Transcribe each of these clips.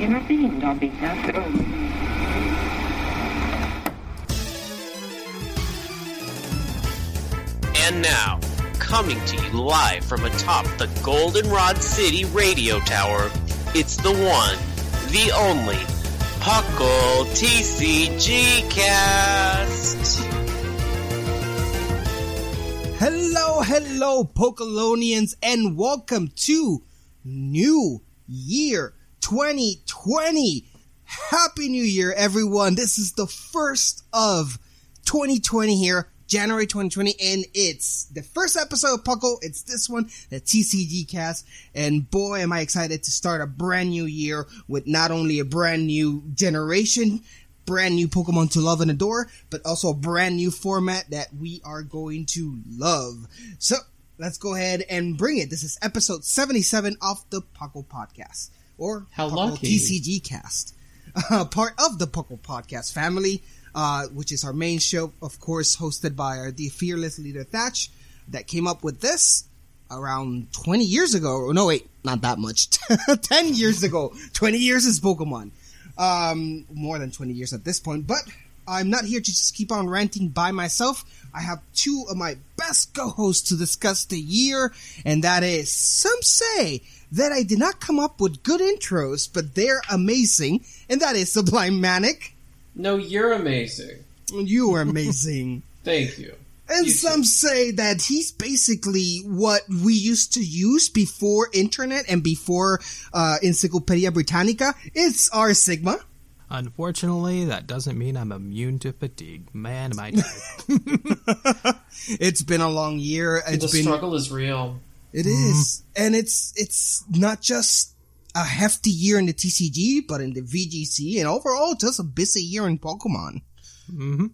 Intervened on behalf of... And now, coming to you live from atop the Goldenrod City radio tower, it's the one, the only, Puckle TCG Cast. Hello, hello, Pokelonians, and welcome to New Year 2020. Happy New Year, everyone. This is the first of 2020 here, January 2020, and it's the first episode of Puckle. It's this one, the TCG cast, and boy, am I excited to start a brand new year with not only a brand new generation, brand new Pokemon to love and adore, but also a brand new format that we are going to love. So, let's go ahead and bring it. This is episode 77 of the Puckle Podcast, or How Puckle lucky. TCG cast. Uh, part of the Puckle Podcast family, uh, which is our main show, of course, hosted by our the fearless leader Thatch, that came up with this around 20 years ago. No, wait, not that much. 10 years ago. 20 years is Pokemon. Um, more than 20 years at this point, but I'm not here to just keep on ranting by myself. I have two of my best co-hosts to discuss the year, and that is some say that I did not come up with good intros, but they're amazing, and that is Sublime Manic. No, you're amazing. You are amazing. Thank you. And You some say that he's basically what we used to use before internet and before uh, Encyclopedia Britannica. It's our Sigma. Unfortunately, that doesn't mean I'm immune to fatigue. Man, am I tired. It's been a long year. the been struggle is real. It is, and it's it's not just a hefty year in the TCG, but in the VGC, and overall, just a busy year in Pokemon. hmm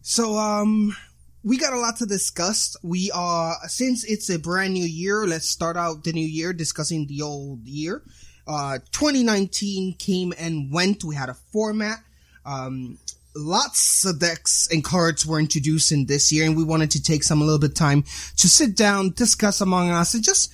So, um, we got a lot to discuss. We are since it's a brand new year. Let's start out the new year discussing the old year. Uh, 2019 came and went. We had a format. Um, lots of decks and cards were introduced in this year, and we wanted to take some a little bit of time to sit down, discuss among us, and just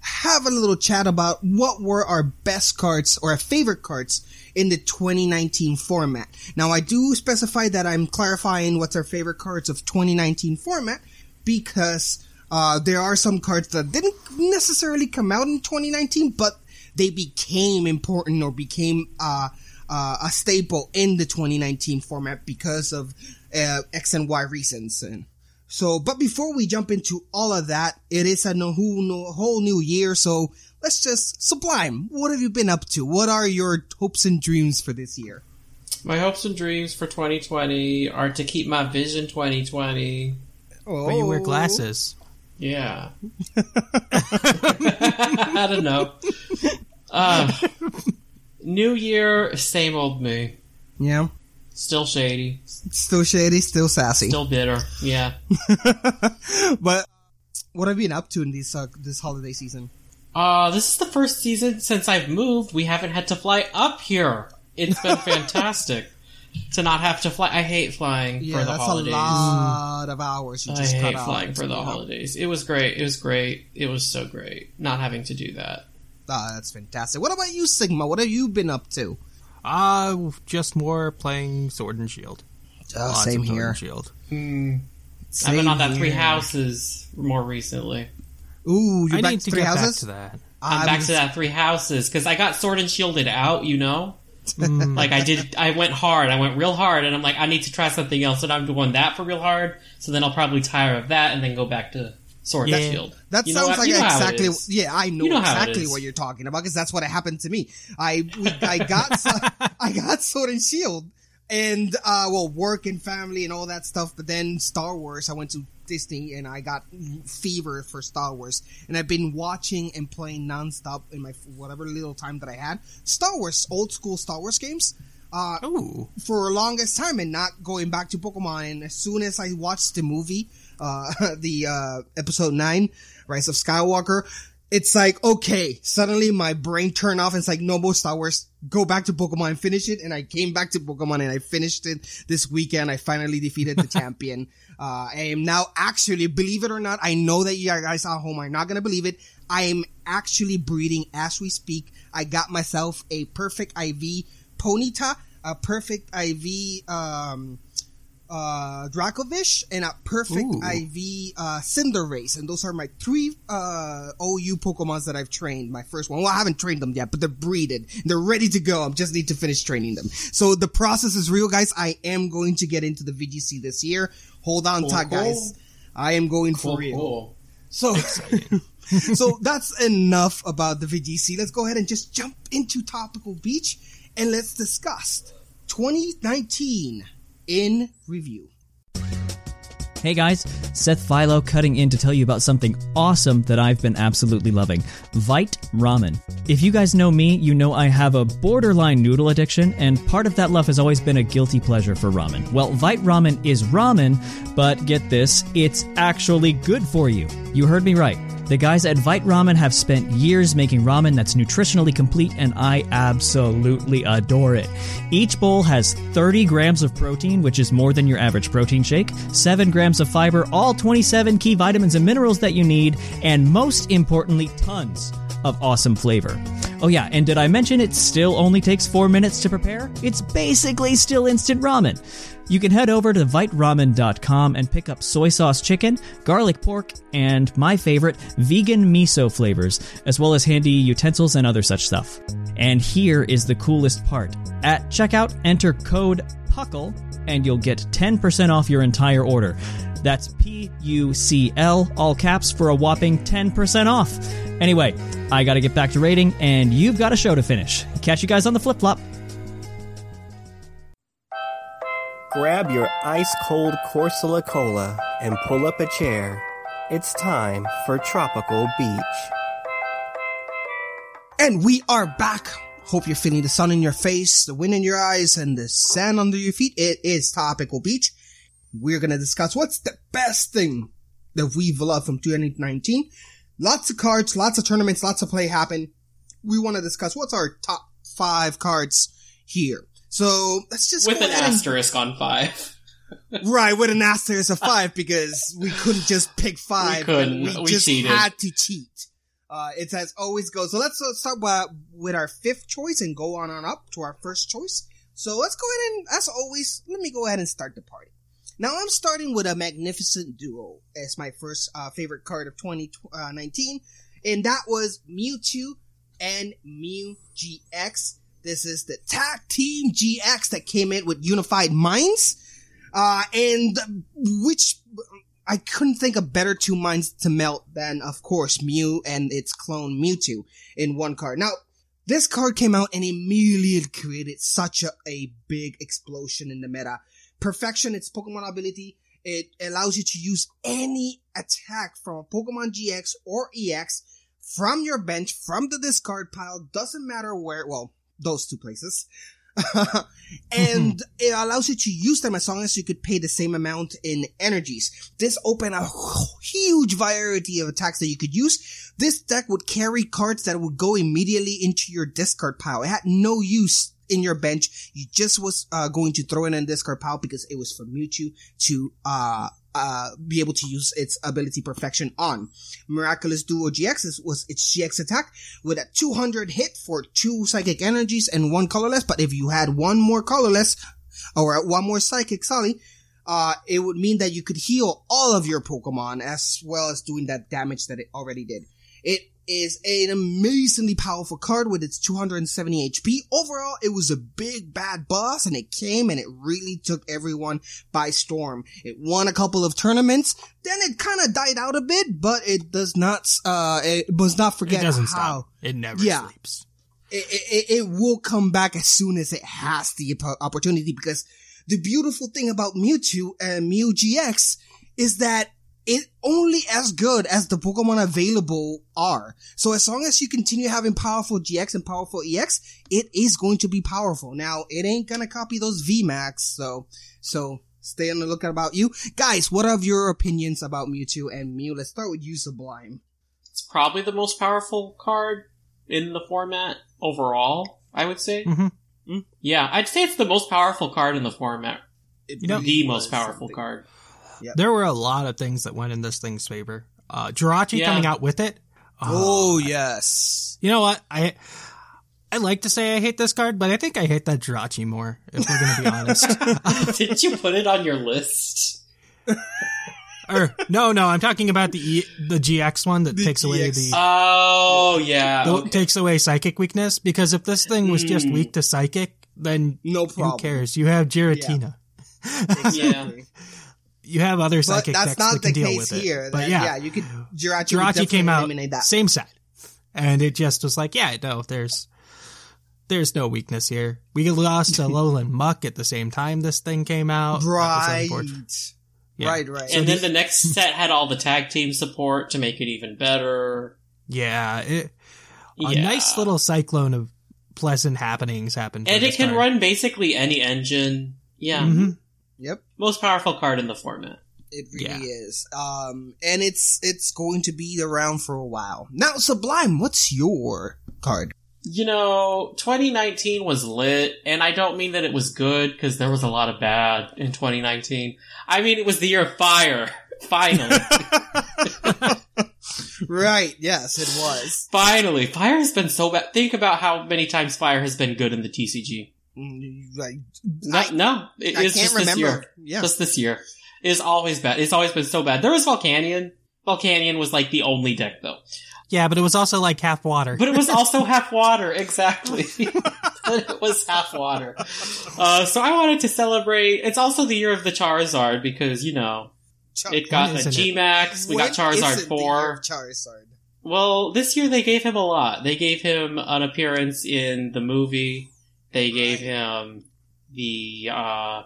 have a little chat about what were our best cards or our favorite cards in the 2019 format. Now, I do specify that I'm clarifying what's our favorite cards of 2019 format because uh, there are some cards that didn't necessarily come out in 2019, but they became important or became uh, uh, a staple in the 2019 format because of uh, X and Y reasons. And so, but before we jump into all of that, it is a no, whole, no, whole new year. So let's just sublime. What have you been up to? What are your hopes and dreams for this year? My hopes and dreams for 2020 are to keep my vision 2020. Oh, But you wear glasses. Yeah. I don't know. Uh, new year, same old me. Yeah. Still shady. Still shady, still sassy. Still bitter. Yeah. but what have you been up to in this, uh, this holiday season? Uh, this is the first season since I've moved. We haven't had to fly up here. It's been fantastic to not have to fly. I hate flying Yeah, for the that's holidays. a lot of hours you I just cut hate out. flying for the Yeah. holidays. It was great. It was great. It was so great not having to do that. Ah, that's fantastic. What about you, Sigma? What have you been up to? Uh, just more playing Sword and Shield. Uh, Lots same of Sword here. and Shield. Mm, I've been on that three here. houses more recently. Ooh, you're I back need to to three get houses. back to that. I'm I back was- to that three houses because I got sword and shielded out. You know, Mm. like I did. I went hard. I went real hard, and I'm like, I need to try something else. And I'm doing that for real hard. So then I'll probably tire of that, and then go back to sword and Yeah. shield. That You sounds like You know exactly. Yeah, I know, You know exactly what you're talking about because that's what happened to me. I we, I got I got Sword and Shield, and uh, well, work and family and all that stuff. But then Star Wars, I went to Disney and I got fever for Star Wars, and I've been watching and playing nonstop in my whatever little time that I had. Star Wars, old school Star Wars games. Uh, for the longest time and not going back to Pokemon. And as soon as I watched the movie, uh, the, uh, episode nine, Rise of Skywalker, it's like, okay, suddenly my brain turned off and it's like, no more Star Wars. Go back to Pokemon and finish it. And I came back to Pokemon and I finished it this weekend. I finally defeated the champion. Uh, I am now actually, believe it or not, I know that you guys at home are not going to believe it. I am actually breeding as we speak. I got myself a perfect IV Ponyta, a perfect IV um, uh, Dracovish, and a perfect Ooh. IV uh, Cinderace. And those are my three uh, OU Pokemons that I've trained. My first one. Well, I haven't trained them yet, but they're breeded. They're ready to go. I just need to finish training them. So the process is real, guys. I am going to get into the VGC this year. Hold on Cool, tight, cool. guys. I am going for real. So, so that's enough about the VGC. Let's go ahead and just jump into Topical Beach and let's discuss 2019 in review. Hey guys, Seth Philo cutting in to tell you about something awesome that I've been absolutely loving Vite Ramen. If you guys know me, you know I have a borderline noodle addiction, and part of that love has always been a guilty pleasure for ramen. Well, Vite Ramen is ramen, but get this, it's actually good for you. You heard me right. The guys at Vite Ramen have spent years making ramen that's nutritionally complete, and I absolutely adore it. Each bowl has 30 grams of protein, which is more than your average protein shake, 7 grams of fiber, all 27 key vitamins and minerals that you need, and most importantly, tons of awesome flavor. Oh, yeah, and did I mention it still only takes 4 minutes to prepare? It's basically still instant ramen. You can head over to viteramen.com and pick up soy sauce chicken, garlic pork, and my favorite, vegan miso flavors, as well as handy utensils and other such stuff. And here is the coolest part. At checkout, enter code PUCKLE and you'll get 10% off your entire order. That's P U C L, all caps, for a whopping 10% off. Anyway, I gotta get back to rating, and you've got a show to finish. Catch you guys on the flip flop. Grab your ice cold Corsola Cola and pull up a chair. It's time for Tropical Beach. And we are back. Hope you're feeling the sun in your face, the wind in your eyes, and the sand under your feet. It is Topical Beach. We're going to discuss what's the best thing that we've loved from 2019. Lots of cards, lots of tournaments, lots of play happen. We want to discuss what's our top five cards here. So let's just With an ahead and- asterisk on five. right with an asterisk of five because we couldn't just pick five. We couldn't. We, We just cheated. had to cheat. Uh, it's as always goes. So let's uh, start by, with our fifth choice and go on on up to our first choice. So let's go ahead and, as always, let me go ahead and start the party. Now I'm starting with a magnificent duo as my first uh, favorite card of 2019, and that was Mewtwo and Mew GX. This is the tag team GX that came in with Unified Minds. Uh, and which I couldn't think of better two minds to melt than, of course, Mew and its clone Mewtwo in one card. Now, this card came out and immediately created such a, a big explosion in the meta. Perfection, its Pokemon ability, it allows you to use any attack from a Pokemon GX or EX from your bench, from the discard pile, doesn't matter where, well, those two places. and it allows you to use them as long as you could pay the same amount in energies. This opened a huge variety of attacks that you could use. This deck would carry cards that would go immediately into your discard pile. It had no use in your bench. You just was uh, going to throw in in discard pile because it was for Mewtwo to uh uh be able to use its ability perfection on. Miraculous Duo GX was its GX attack with a 200 hit for two psychic energies and one colorless. But if you had one more colorless or one more psychic, sorry, uh, it would mean that you could heal all of your Pokemon as well as doing that damage that it already did. It is an amazingly powerful card with its 270 HP. Overall, it was a big bad boss and it came and it really took everyone by storm. It won a couple of tournaments, then it kind of died out a bit, but it does not, uh, it does not forget it doesn't how. stop. It never Yeah. sleeps. It, it, it will come back as soon as it has the opportunity because the beautiful thing about Mewtwo and Mew GX is that it only as good as the Pokemon available are. So as long as you continue having powerful GX and powerful EX, it is going to be powerful. Now, it ain't gonna copy those VMAX, so, so stay on the lookout about you. Guys, what are your opinions about Mewtwo and Mew? Let's start with you, Sublime. It's probably the most powerful card in the format overall, I would say. Mhm. Mm, Yeah, I'd say it's the most powerful card in the format. It the most powerful something. card. There were a lot of things that went in this thing's favor. Uh, Jirachi Yeah. coming out with it. uh, Oh, yes. You know what? I I like to say I hate this card, but I think I hate that Jirachi more, if we're going to be honest. Didn't you put it on your list? or no, no, I'm talking about the e, the GX one that The takes away the, Oh, yeah. the- okay. takes away psychic weakness. Because if this thing was just Mm. weak to psychic, then No problem. who cares? You have Giratina. Exactly. You have other But psychic that's decks not that can the deal case with it. here. But That- yeah, yeah, you could Jirachi, would Jirachi definitely came out that. same set, and it just was like, yeah, no, there's there's no weakness here. We lost to Alolan Muk at the same time this thing came out. Right. Yeah. Right, right. and then the next set had all the tag team support to make it even better. Yeah, it, a Yeah. nice little cyclone of pleasant happenings happened. And it can card. run basically any engine. Yeah. Mhm. yep, Most powerful card in the format. it really Yeah. is. Um, and it's it's going to be around for a while. Now, Sublime, what's your card? You know, 2019 was lit, and I don't mean that it was good, because there was a lot of bad in 2019. I mean, it was the year of fire. Finally. right. Yes, it was. Finally. Fire has been so bad. Think about how many times fire has been good in the TCG. Mm, Like, No, I- no. It, I it's can't just this year. Yeah. Just this year. It's always bad. It's always been so bad. There was Volcanion. Volcanion was like the only deck though. Yeah, but it was also like half water. But it was also half water, exactly. but it was half water. Uh, so I wanted to celebrate. It's also the year of the Charizard because, you know, it got When a isn't it? G-Max, we When got Charizard isn't the year 4. Charizard. Well, this year they gave him a lot. They gave him an appearance in the movie. They gave him the, uh,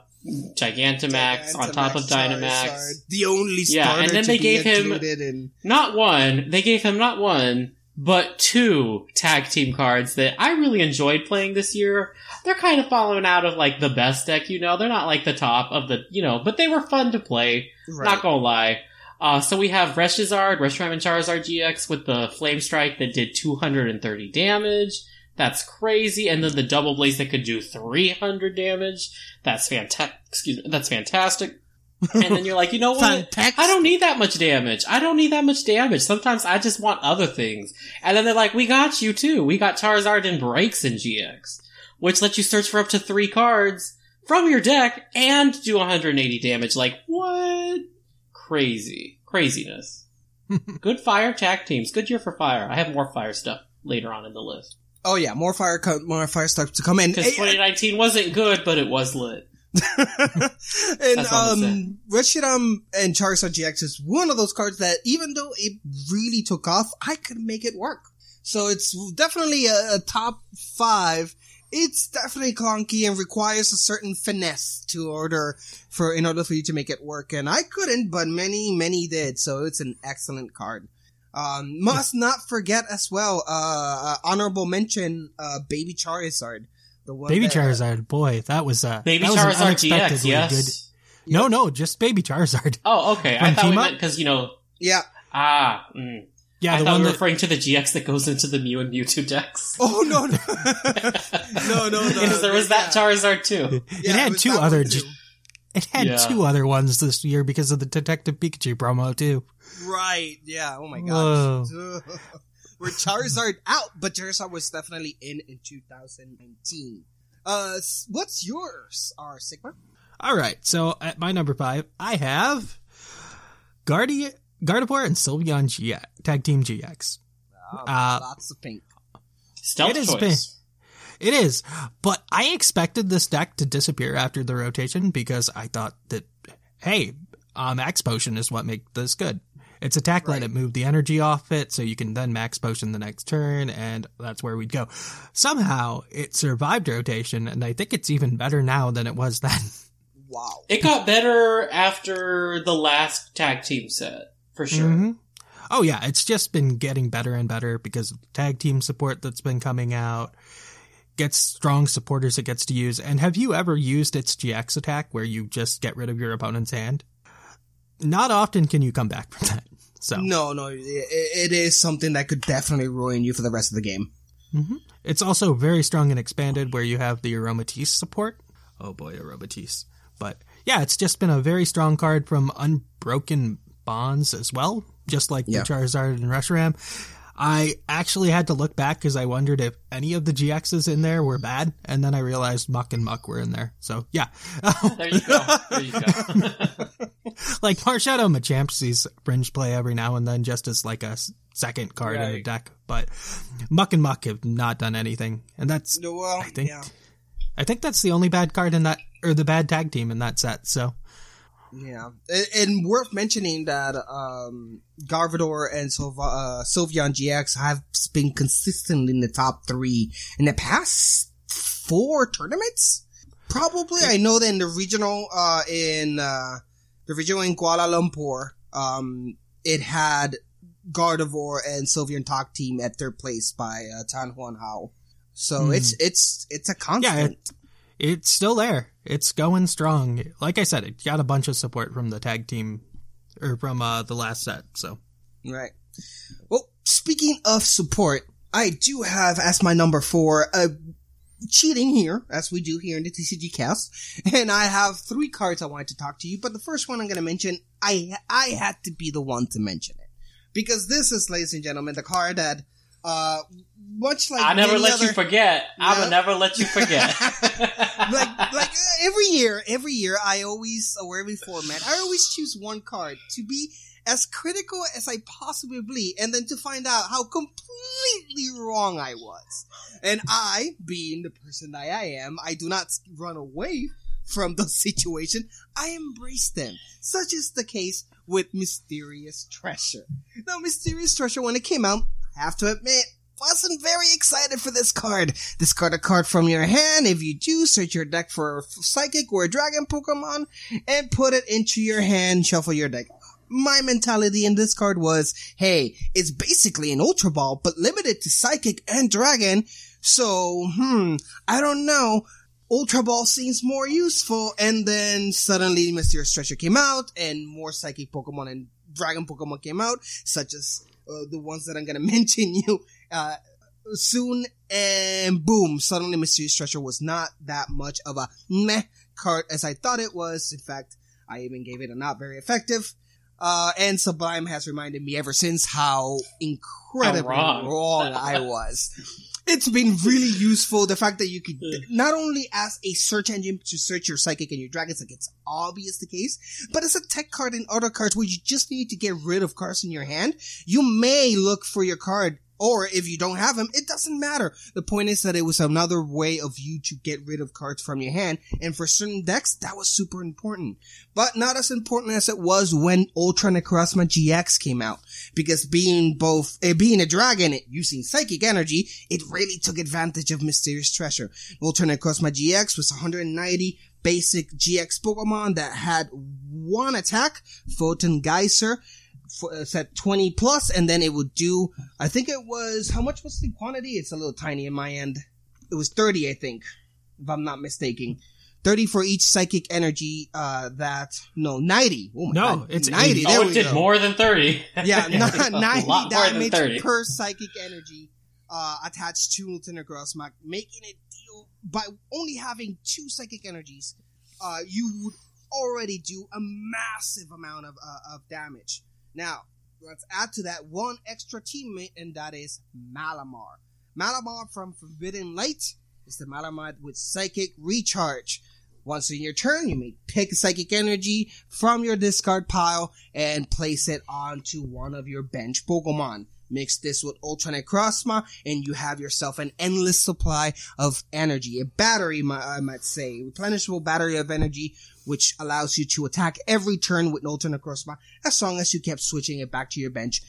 Gigantamax on top of Charizard, Dynamax. the only Yeah, starter and then to they gave him- in Not one. They gave him not one, but two tag team cards that I really enjoyed playing this year. They're kind of falling out of like the best deck, you know. They're not like the top of the, you know, but they were fun to play. Right. Not gonna lie. Uh, so we have Reshizard, Reshiram and Charizard GX with the Flame Strike that did 230 damage. That's crazy. And then the Double Blaze that could do 300 damage. That's fantastic. Excuse me. That's fantastic. And then you're like, you know what? I don't need that much damage. I don't need that much damage. Sometimes I just want other things. And then they're like, we got you too. We got Charizard and Braixen GX, which lets you search for up to three cards from your deck and do 180 damage. Like, what? Crazy. Craziness. Good fire tag teams. Good year for fire. I have more fire stuff later on in the list. Oh yeah, more fire, co- more fire stuff to come in. Because Hey, 2019 wasn't good, but it was lit. and That's all I'm um, Reshiram and Charizard GX is one of those cards that even though it really took off, I could make it work. So it's definitely a, a top five. It's definitely clunky and requires a certain finesse to order for in order for you to make it work. And I couldn't, but many, many did. So it's an excellent card. Um, must not forget as well, uh, uh, honorable mention, uh, Baby Charizard. The one Baby that- Charizard, boy, that was uh, Baby that was an Charizard GX, yes? good. No, no, just Baby Charizard. Oh, okay. I thought we Team Up? meant because, you know, Yeah. ah, mm. Yeah, I the thought one we were that referring to the GX that goes into the Mew and Mewtwo decks. Oh no no no no no! Because there was that. Charizard too. it had was two other G- too. It had Yeah. two other ones this year because of the Detective Pikachu promo too. Right? Yeah. Oh my Whoa. gosh. Where Charizard out, but Charizard was definitely in in 2019. Uh, what's yours, R Sigma? All right, so at my number five, I have Guardi- Gardevoir and Sylveon GX, Tag Team GX. Uh, Lots of pink. Stealth It is choice. been- It is, but I expected this deck to disappear after the rotation because I thought that, hey, uh, Max Potion is what makes this good. It's attack let it move the energy off it, so you can then Max Potion the next turn, and that's where we'd go. Somehow it survived rotation, and I think it's even better now than it was then. Wow. It got better after the last tag team set, for sure. Mhm. Oh yeah, it's just been getting better and better because of the tag team support that's been coming out. Gets strong supporters it gets to use. And have you ever used its GX attack where you just get rid of your opponent's hand? Not often can you come back from that. So No, no, it, it is something that could definitely ruin you for the rest of the game. Mm-hmm. it's also very strong and expanded where you have the Aromatisse support. Oh boy, Aromatisse. But yeah, it's just been a very strong card from Unbroken Bonds as well, just like Yeah. the Charizard and Reshiram. I actually had to look back because I wondered if any of the GXs in there were bad, and then I realized Muk and Muk were in there. So yeah, There you go. There you go. like Marshadow Machamp sees fringe play every now and then, just as like a second card in a Right. deck. But Muk and Muk have not done anything, and that's Well, I think yeah. I think that's the only bad card in that or the bad tag team in that set. So Yeah, and, and worth mentioning that um, Gardevoir and Sylva- uh, Sylveon GX have been consistently in the top three in the past four tournaments. Probably, I know that in the regional, uh, in uh, the regional in Kuala Lumpur, um, it had Gardevoir and Sylveon Talk team at third place by uh, Tan Huan Hao. So Hmm. it's it's it's a constant. yeah, it, it's still there. It's going strong. Like I said, it got a bunch of support from the tag team or from uh, the last set. So Right. Well, speaking of support, I do have as my number four, uh, cheating here, as we do here in the TCG cast. And I have three cards I wanted to talk to you, but the first one I'm going to mention, I, I had to be the one to mention it. Because this is, ladies and gentlemen, the card that, uh, much like I never let other- you forget. I will never let you forget. like like uh, every year, every year I always or every format, I always choose one card to be as critical as I possibly be, and then to find out how completely wrong I was. And I, being the person that I am, I do not run away from the situation. I embrace them, such is the case with Mysterious Treasure. Now, Mysterious Treasure, when it came out, have to admit, wasn't very excited for this card. Discard a card from your hand. If you do, search your deck for a psychic or a dragon Pokemon and put it into your hand, shuffle your deck. My mentality in this card was, hey, it's basically an Ultra Ball, but limited to psychic and dragon. So, hmm, I don't know. Ultra Ball seems more useful. And then suddenly Mysterious Treasure came out and more psychic Pokemon and dragon Pokemon came out, such as uh, the ones that I'm gonna mention you uh, soon, and boom, suddenly Mysterious Treasure was not that much of a meh card as I thought it was. In fact, I even gave it a not very effective. Uh, and Sublime has reminded me ever since how incredibly How wrong. wrong I was. It's been really useful. The fact that you could not only as a search engine to search your psychic and your dragons, like it's obvious the case, but as a tech card in other cards where you just need to get rid of cards in your hand, you may look for your card. Or if you don't have them, it doesn't matter. The point is that it was another way of you to get rid of cards from your hand. And for certain decks, that was super important. But not as important as it was when Ultra Necrozma GX came out. Because being both, uh, being a dragon using psychic energy, it really took advantage of Mysterious Treasure. Ultra Necrozma GX was 190 basic GX Pokemon that had one attack, Photon Geyser, f- uh, set 20 plus, and then it would do, I think it was, how much was the quantity? It's a little tiny in my end. It was 30, I think, if I'm not mistaken. 30 for each psychic energy, uh, that, no, 90. Oh my No, God. it's 90. 80. There oh, we it did go. more than 30. Yeah, A not 90 lot more than damage per psychic energy uh, attached to Lieutenant Grossmack, making it deal by only having two psychic energies. Uh, you would already do a massive amount of uh, of damage. Now, let's add to that one extra teammate, and that is Malamar. Malamar from Forbidden Light is the Malamar with Psychic Recharge. Once in your turn, you may pick psychic energy from your discard pile and place it onto one of your bench Pokemon. Mix this with Ultra Necrozma and you have yourself an endless supply of energy. A battery, I might say. Replenishable battery of energy, which allows you to attack every turn with Ultra Necrozma as long as you kept switching it back to your bench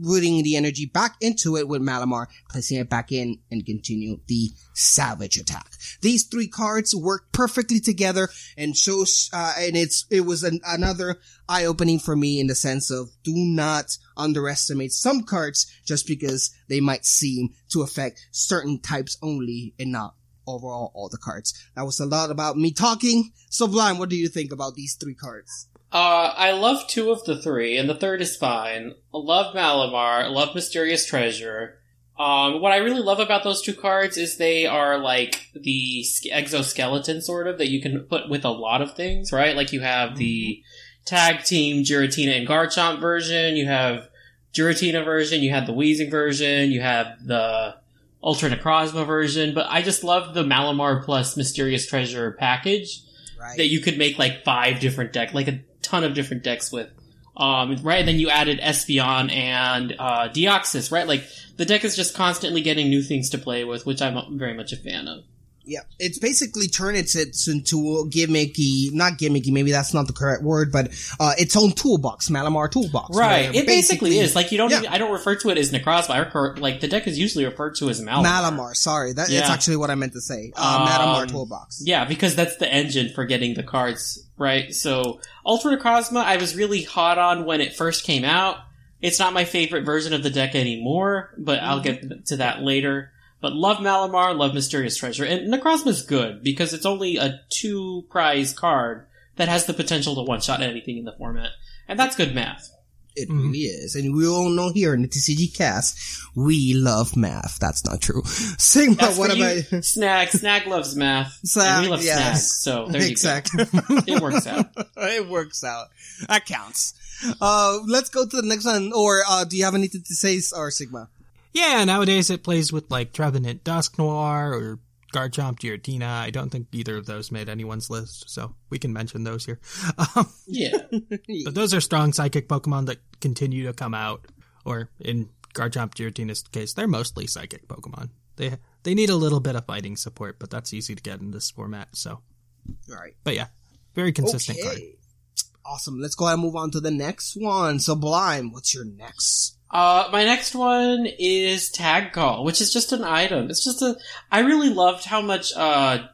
rooting the energy back into it with Malamar, placing it back in and continue the salvage attack. These three cards work perfectly together and shows, uh, and it's, it was an, another eye opening for me in the sense of do not underestimate some cards just because they might seem to affect certain types only and not overall all the cards. That was a lot about me talking. Sublime, what do you think about these three cards? Uh, I love two of the three, and the third is fine. I love Malamar, I love Mysterious Treasure. Um, what I really love about those two cards is they are like the exoskeleton sort of that you can put with a lot of things, right? Like you have the tag team Giratina and Garchomp version, you have Giratina version, you have the Weezing version, you have the Ultra Necrozma version, but I just love the Malamar plus Mysterious Treasure package. Right. That you could make like five different deck, like a ton of different decks with. Um, right, and then you added Espeon and uh, Deoxys, right? Like the deck is just constantly getting new things to play with, which I'm very much a fan of. Yeah, it's basically turned its, its into a gimmicky, not gimmicky, maybe that's not the correct word, but uh, its own toolbox, Malamar toolbox. Right, it basically, is. Like you don't, yeah. even, I don't refer to it as Necrozma. I refer, like the deck is usually referred to as Malamar. Malamar, sorry, that, yeah. that's actually what I meant to say. Uh, um, Malamar toolbox. Yeah, because that's the engine for getting the cards right. So Ultra Necrozma, I was really hot on when it first came out. It's not my favorite version of the deck anymore, but mm-hmm. I'll get to that later. But love Malamar, love Mysterious Treasure. And Necrozma's good because it's only a two prize card that has the potential to one shot anything in the format. And that's good math. It mm. really is. And we all know here in the TCG cast, we love math. That's not true. Sigma, That's what about Snag? Snag loves math. Snag, and we love yes. Snag. So there exactly. you go. it works out. it works out. That counts. Uh, let's go to the next one. Or, uh, do you have anything to say, or Sigma? Yeah, nowadays it plays with like Trevenant Dusk Dusknoir or Garchomp Giratina. I don't think either of those made anyone's list, so we can mention those here. Um, yeah. but those are strong psychic Pokemon that continue to come out, or in Garchomp Giratina's case, they're mostly psychic Pokemon. They they need a little bit of fighting support, but that's easy to get in this format, so. Right. But yeah, very consistent okay. card. Awesome. Let's go ahead and move on to the next one. Sublime, what's your next? Uh, my next one is Tag Call, which is just an item. It's just a, I really loved how much, uh,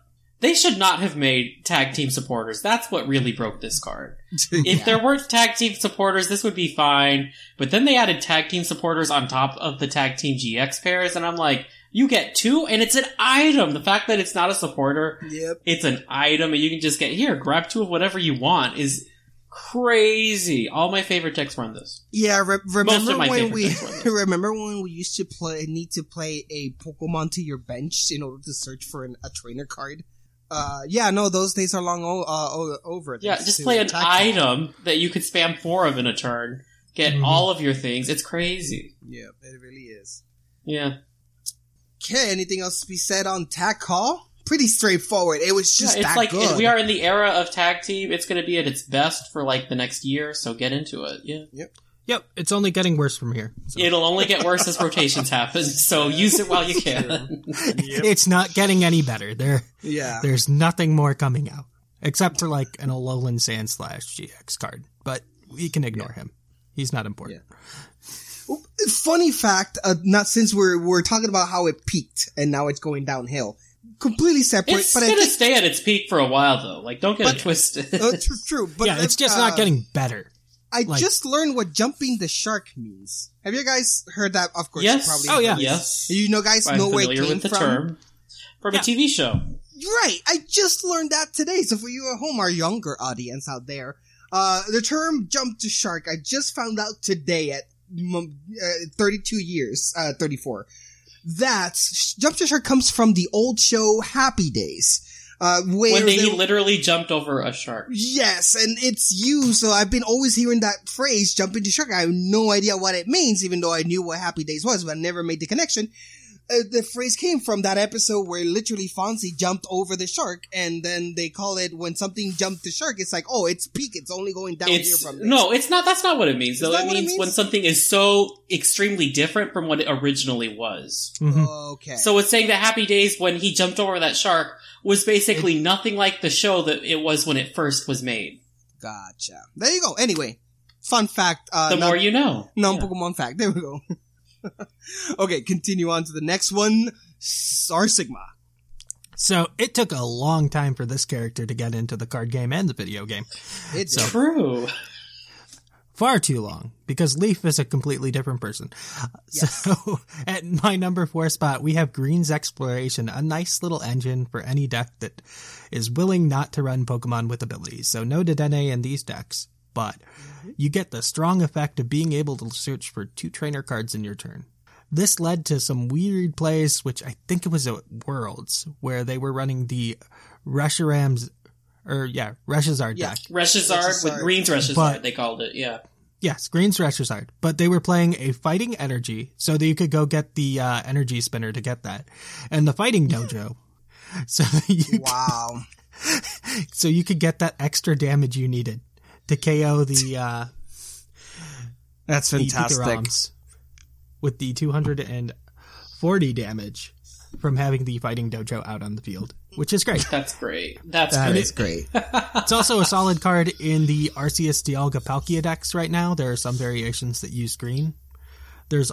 they should not have made tag team supporters. That's what really broke this card. yeah. If there weren't tag team supporters, this would be fine. But then they added tag team supporters on top of the tag team GX pairs, and I'm like, you get two, and it's an item. The fact that it's not a supporter, yep. it's an item, and you can just get here, grab two of whatever you want is crazy. All my favorite decks run this. Yeah, re- remember when we remember when we used to play need to play a Pokemon to your bench in order to search for an, a trainer card. Uh, yeah, no, those days are long o- uh, over. Yeah, just play an item that you could spam four of in a turn. Get mm-hmm. all of your things. It's crazy. Yeah, it really is. Yeah. Okay, anything else to be said on Tag Call? Pretty straightforward. It was just yeah, it's like good. we are in the era of tag team. It's going to be at its best for like the next year, so get into it. Yeah. Yep. Yep. It's only getting worse from here. So. It'll only get worse as rotations happen. So use it while you can. yep. It's not getting any better. There. Yeah. There's nothing more coming out except for like an Alolan Sandslash GX card, but we can ignore yeah. him. He's not important. Yeah. Funny fact, uh, not since we're we're talking about how it peaked and now it's going downhill completely separate. It's but gonna I think, stay at its peak for a while, though. Like, don't get but, it twisted. uh, true, true. But yeah, it's just uh, not getting better. I like, just learned what jumping the shark means. Have you guys heard that? Of course, yes. probably. Oh yeah, yes. You know, guys I'm know where it came with the from. Term from yeah. a TV show. Right. I just learned that today. So for you at home, our younger audience out there, uh, the term "jump to shark" I just found out today at uh, 32 years, uh, 34 that Jump to Shark comes from the old show Happy Days. Uh, where when they, they literally jumped over a shark. Yes, and it's you. So I've been always hearing that phrase, jump into shark. I have no idea what it means, even though I knew what Happy Days was, but I never made the connection. Uh, the phrase came from that episode where literally Fonzie jumped over the shark, and then they call it when something jumped the shark. It's like, oh, it's peak. It's only going down here from this. no, it's not. That's not what it means. Though that it what it means, means? when something is so extremely different from what it originally was. Okay. So it's saying that Happy Days when he jumped over that shark was basically nothing like the show that it was when it first was made. Gotcha. There you go. Anyway, fun fact. Uh, the non- more you know. Non-Pokemon fact. There we go. okay, continue on to the next one. Star Sigma. So it took a long time for this character to get into the card game and the video game. It's So- True. Far too long, because Leaf is a completely different person. So at my number four spot, we have Green's Exploration, a nice little engine for any deck that is willing not to run Pokemon with abilities. So no Dedenne in these decks, but you get the strong effect of being able to search for two trainer cards in your turn. This led to some weird plays, which I think it was at Worlds, where they were running the Reshiram's, or yeah, Reshazard Yeah. deck. Reshazard with Reshazard. Green's Reshazard, But- they called it. Yeah. Yes, Green's Reshazard. But they were playing a fighting energy, so that you could go get the uh, energy spinner to get that. And the fighting dojo. so you wow. so you could get that extra damage you needed to KO the uh That's fantastic. Pikaroms with the 240 damage from having the fighting dojo out on the field, which is great. That's great. That's That great. is great. It's also a solid card in the Arceus Dialga Palkia decks right now. There are some variations that use green. There's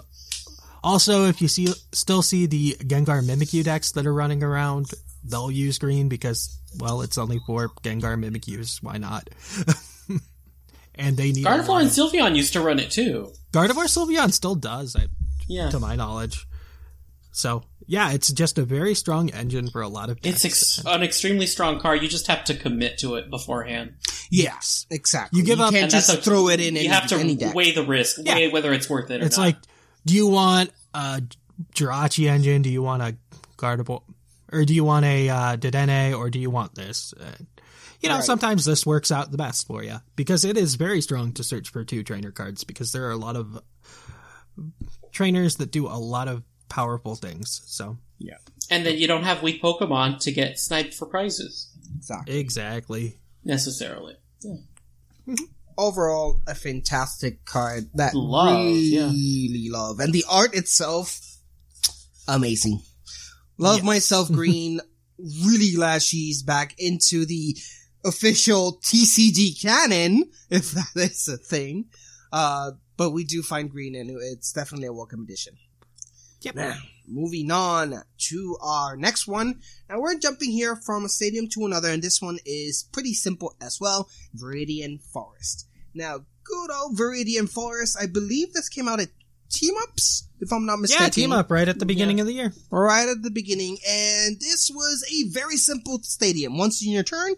also, if you see still see the Gengar Mimikyu decks that are running around, they'll use green because, well, it's only for Gengar Mimikyus. Why not? and they need a Gardevoir and of- Sylveon used to run it too. Gardevoir Sylveon still does, I, Yeah. to my knowledge. So yeah, it's just a very strong engine for a lot of decks. It's ex- an extremely strong card. You just have to commit to it beforehand. Yes, exactly. You give up- can't And just that's a- throw it in. You any, have to any deck. weigh the risk, Yeah. weigh whether it's worth it or It's not. like, do you want a Jirachi engine? Do you want a Gardevoir? Or do you want a uh, Dedenne? Or do you want this? Uh, you know, Right. sometimes this works out the best for you because it is very strong to search for two trainer cards because there are a lot of trainers that do a lot of powerful things. So yeah, and then you don't have weak Pokemon to get sniped for prizes Exactly. exactly. necessarily. Yeah. Mm-hmm. Overall, a fantastic card that Love, really love, and the art itself, amazing. Love myself green. really glad she's back into the official TCG canon, if that is a thing. Uh, but we do find green, and it's definitely a welcome addition. Yep. Now, moving on to our next one. Now we're jumping here from a stadium to another, and this one is pretty simple as well. Viridian Forest. Now, good old Viridian Forest. I believe this came out at Team Ups, if I'm not mistaken. Yeah, team up right at the beginning of the year. Right at the beginning, and this was a very simple stadium. Once in your turn,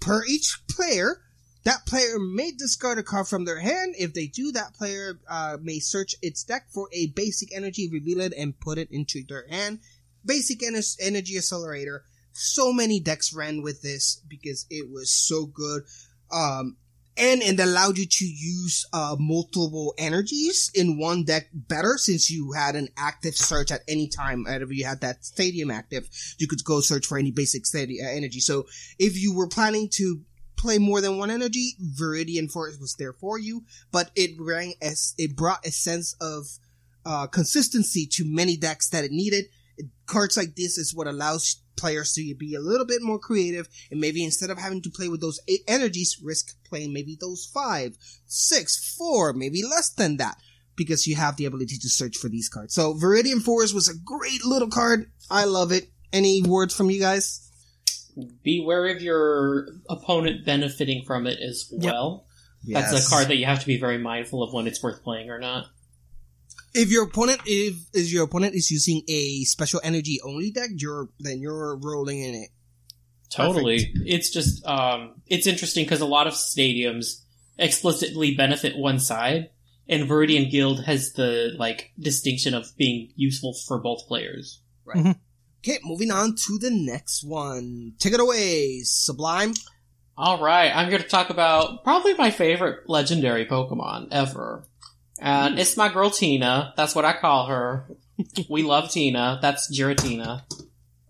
per each player, that player may discard a card from their hand. If they do, that player uh, may search its deck for a basic energy, reveal it, and put it into their hand. Basic ener- energy accelerator. So many decks ran with this because it was so good. Um, and it allowed you to use uh, multiple energies in one deck better since you had an active search at any time. Whenever you had that stadium active, you could go search for any basic steady, uh, energy. So if you were planning to play more than one energy, Viridian Forest was there for you, but it rang as it brought a sense of uh, consistency to many decks that it needed. Cards like this is what allows players to be a little bit more creative and maybe instead of having to play with those eight energies, risk playing maybe those five, six, four, maybe less than that because you have the ability to search for these cards. So Viridian Forest was a great little card. I love it. Any words from you guys? Beware of your opponent benefiting from it as well. That's Yes. a card that you have to be very mindful of when it's worth playing or not. If your opponent if is your opponent is using a special energy only deck, you're then you're rolling in it. Totally. It's just um it's interesting because a lot of stadiums explicitly benefit one side, and Viridian Guild has the like distinction of being useful for both players. Right. Okay, moving on to the next one. Take it away, Sublime. All right, I'm here to talk about probably my favorite legendary Pokemon ever, and it's my girl Tina. That's what I call her. we love Tina. That's Giratina.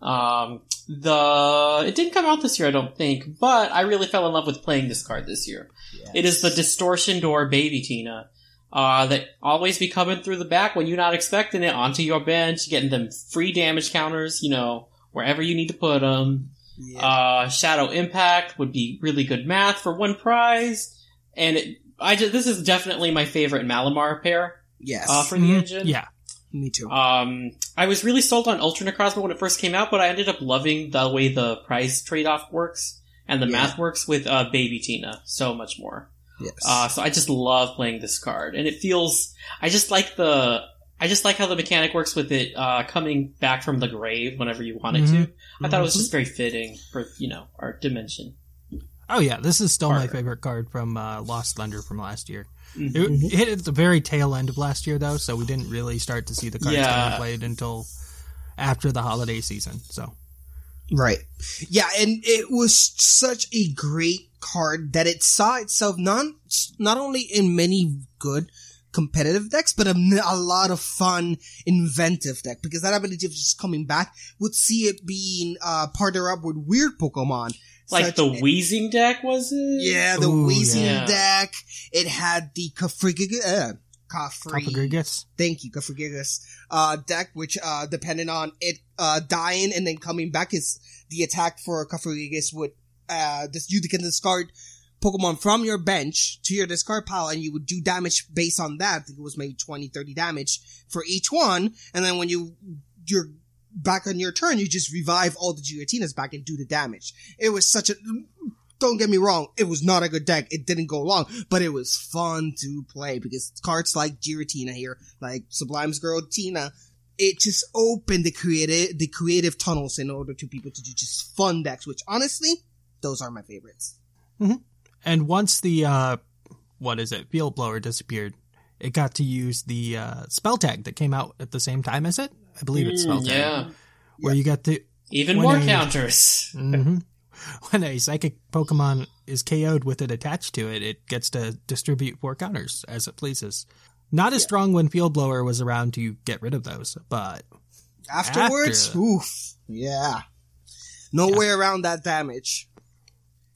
Um, the it didn't come out this year, I don't think, but I really fell in love with playing this card this year. It is the Distortion Door Baby Tina. Uh, that always be coming through the back when you're not expecting it onto your bench, getting them free damage counters, you know, wherever you need to put them. Uh, Shadow Impact would be really good math for one prize. And it, I just, this is definitely my favorite Malamar pair, Yes. uh, for the engine. Yeah. Me too. Um, I was really sold on Ultra Necrozma when it first came out, but I ended up loving the way the prize trade-off works and the Yeah. math works with uh, Baby Tina so much more. yes. Uh, so I just love playing this card, and it feels. I just like the. I just like how the mechanic works with it uh, coming back from the grave whenever you want it Mhm. to. I thought it was just very fitting for you know our dimension. Oh yeah, this is still my favorite card from uh, Lost Thunder from last year. Mhm. It hit at the very tail end of last year though, so we didn't really start to see the cards Yeah. getting played until after the holiday season. So Right. Yeah, and it was such a great card that it saw itself not not only in many good competitive decks, but a, a lot of fun inventive deck because that ability of just coming back would see it being uh partner up with weird Pokemon. Like such- the Weezing deck was it? yeah, the Ooh, Weezing yeah. deck. It had the Kafrigiga, uh, Kafri, Cofagrigus. thank you, Kafrigigas, uh, deck, which, uh, depending on it, uh, dying and then coming back is the attack for Kafrigigas would, uh, this, you can discard Pokemon from your bench to your discard pile and you would do damage based on that. I think it was maybe 20, 30 damage for each one. And then when you, you're back on your turn, you just revive all the Giratinas back and do the damage. It was such a, don't get me wrong, it was not a good deck. It didn't go long, but it was fun to play because cards like Giratina here, like Sublime's Giratina, it just opened the creative, the creative tunnels in order to people to do just fun decks, which honestly, those are my favorites. And once the uh what is it, field blower disappeared, it got to use the uh spell tag that came out at the same time as it. I believe it's spell Mm, tag. yeah. Where you got the Even more I- counters. hmm When a psychic Pokemon is KO'd with it attached to it, it gets to distribute four counters as it pleases. Not as strong when Field Blower was around to get rid of those, but Afterwards, After. oof, yeah. No way around that damage.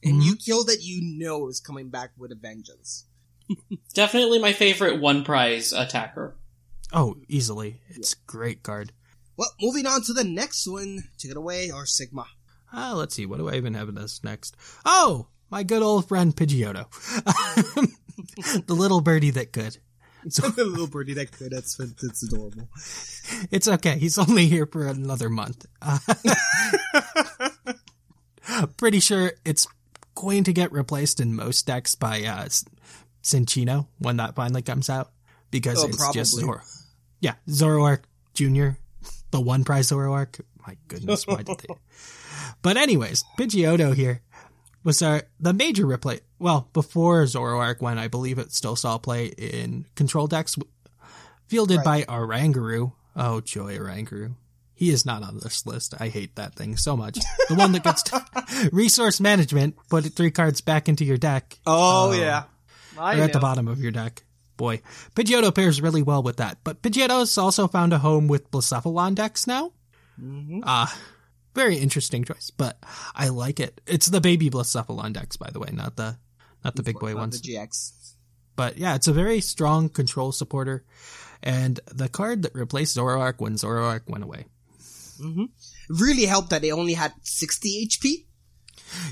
And Mm-hmm. you kill that you know is coming back with a vengeance. Definitely my favorite one prize attacker. Oh, easily. It's a great card. Well, moving on to the next one. Take it away, R Sigma. Uh, let's see, what do I even have in this next? Oh, my good old friend Pidgeotto. the little birdie that could. So the little birdie that could. That's that's adorable. it's okay. He's only here for another month. Uh, pretty sure it's going to get replaced in most decks by uh, Cinccino when that finally comes out because Oh, it's just probably. Zor. Yeah, Zoroark Junior, the one prize Zoroark. My goodness, why did they? But anyways, Pidgeotto here was our the major replay. Well, before Zoroark, when I believe it still saw play in control decks, fielded by Oranguru. Oh joy, Oranguru. He is not on this list. I hate that thing so much. The one that gets resource management, put three cards back into your deck. Oh, Uh, yeah. I or at the bottom of your deck. Boy, Pidgeotto pairs really well with that. But Pidgeotto's also found a home with Blacephalon decks now. Ah, very interesting choice, but I like it. It's the baby Blacephalon decks, by the way, not the not the big boy ones. The GX. But yeah, it's a very strong control supporter, and the card that replaced Zoroark when Zoroark went away. Really helped that it only had 60 HP.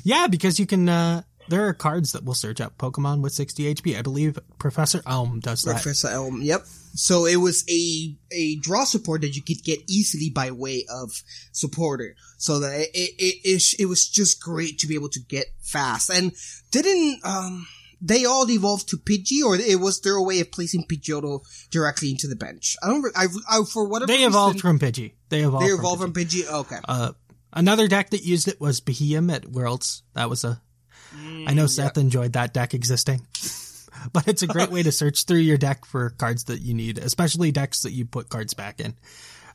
Yeah, because you can. uh There are cards that will search out Pokemon with 60 HP. I believe Professor Elm does that. Professor Elm. Yep. So it was a a draw support that you could get easily by way of supporter. So that it it it, it, was just great to be able to get fast. And didn't um they all evolved to Pidgey, or it was there a way of placing Pidgeotto directly into the bench? I don't. I, I for whatever They evolved reason, from Pidgey. They evolved. they from evolved from Pidgey. Pidgey. Okay. Uh, another deck that used it was Behemoth at Worlds. That was a. I know Seth enjoyed that deck existing, but it's a great way to search through your deck for cards that you need, especially decks that you put cards back in.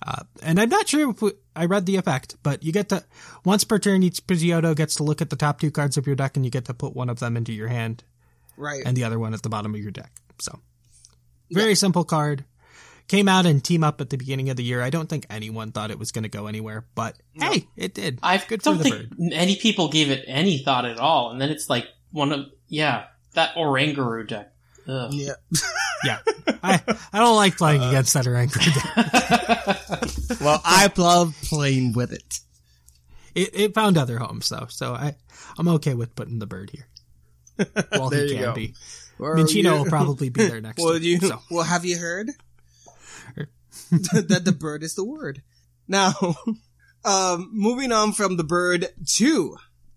Uh, and I'm not sure if we, I read the effect, but you get to once per turn, each Pidgeotto gets to look at the top two cards of your deck, and you get to put one of them into your hand right. and the other one at the bottom of your deck. So, very simple card. Came out and team up at the beginning of the year. I don't think anyone thought it was going to go anywhere, but hey, it did. I Good don't for the think bird. many people gave it any thought at all, and then it's like one of yeah that Oranguru deck. Ugh. Yeah. Yeah, I I don't like playing Uh, against that Orangutan. Well, I love playing with it. it it found other homes though, so I I'm okay with putting the bird here. Well, There he you can go. be. Or Minchino will probably be there next. Well, year, you. so. Well, have you heard that the bird is the word? Now, um, moving on from the bird to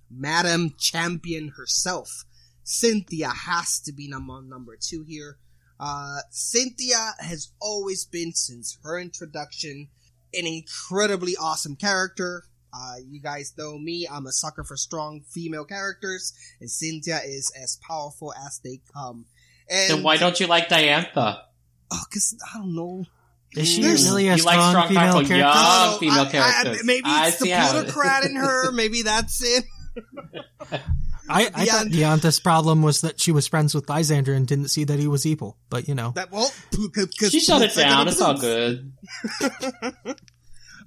Madam Champion herself, Cynthia has to be number number two here. Uh, Cynthia has always been since her introduction an incredibly awesome character. Uh, you guys know me. I'm a sucker for strong female characters, and Cynthia is as powerful as they come. And Then why don't you like Diantha? Oh, cause I don't know. Is she There's- really a you like strong, strong, female character? young I don't female I- I- characters. maybe I it's the see how plutocrat in her. Maybe that's it. I, I thought Diantha's problem was that she was friends with Lysandre and didn't see that he was evil. But you know, That well, because She shut it down. It's all good.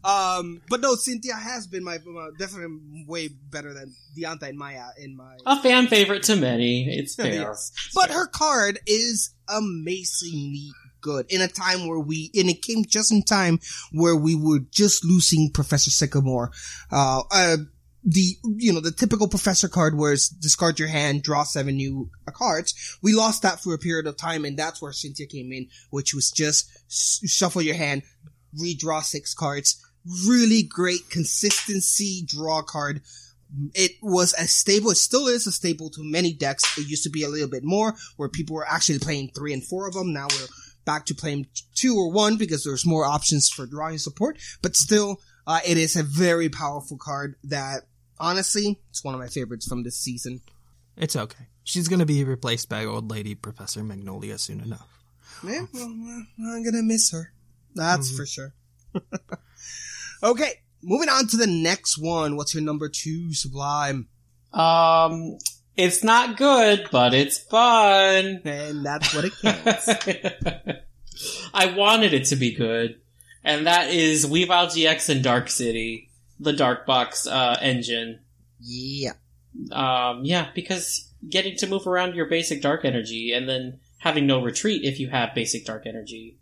Um, but no, Cynthia has been my, my definitely way better than Diantha in my uh, in my. A fan favorite to many. It's fair. Yes. But her card is amazingly good in a time where we, and it came just in time where we were just losing Professor Sycamore. Uh, uh, the, you know, the typical professor card where it's discard your hand, draw seven new cards. We lost that for a period of time and that's where Cynthia came in, which was just shuffle your hand, redraw six cards. Really great consistency draw card it was as stable. It still is a staple to many decks. It used to be a little bit more where people were actually playing three and four of them. Now we're back to playing two or one because there's more options for drawing support. But still, uh, it is a very powerful card that honestly, it's one of my favorites from this season. it's okay. She's gonna be replaced by old lady Professor Magnolia soon enough. Yeah, well, well, I'm gonna miss her. That's for sure. okay, moving on to the next one. What's your number two, Sublime? Um, it's not good, but it's fun. And that's what it counts. I wanted it to be good, and that is Weavile GX and Dark City, the Dark Box uh, engine. yeah. Um, yeah, because getting to move around your basic dark energy and then having no retreat if you have basic dark energy.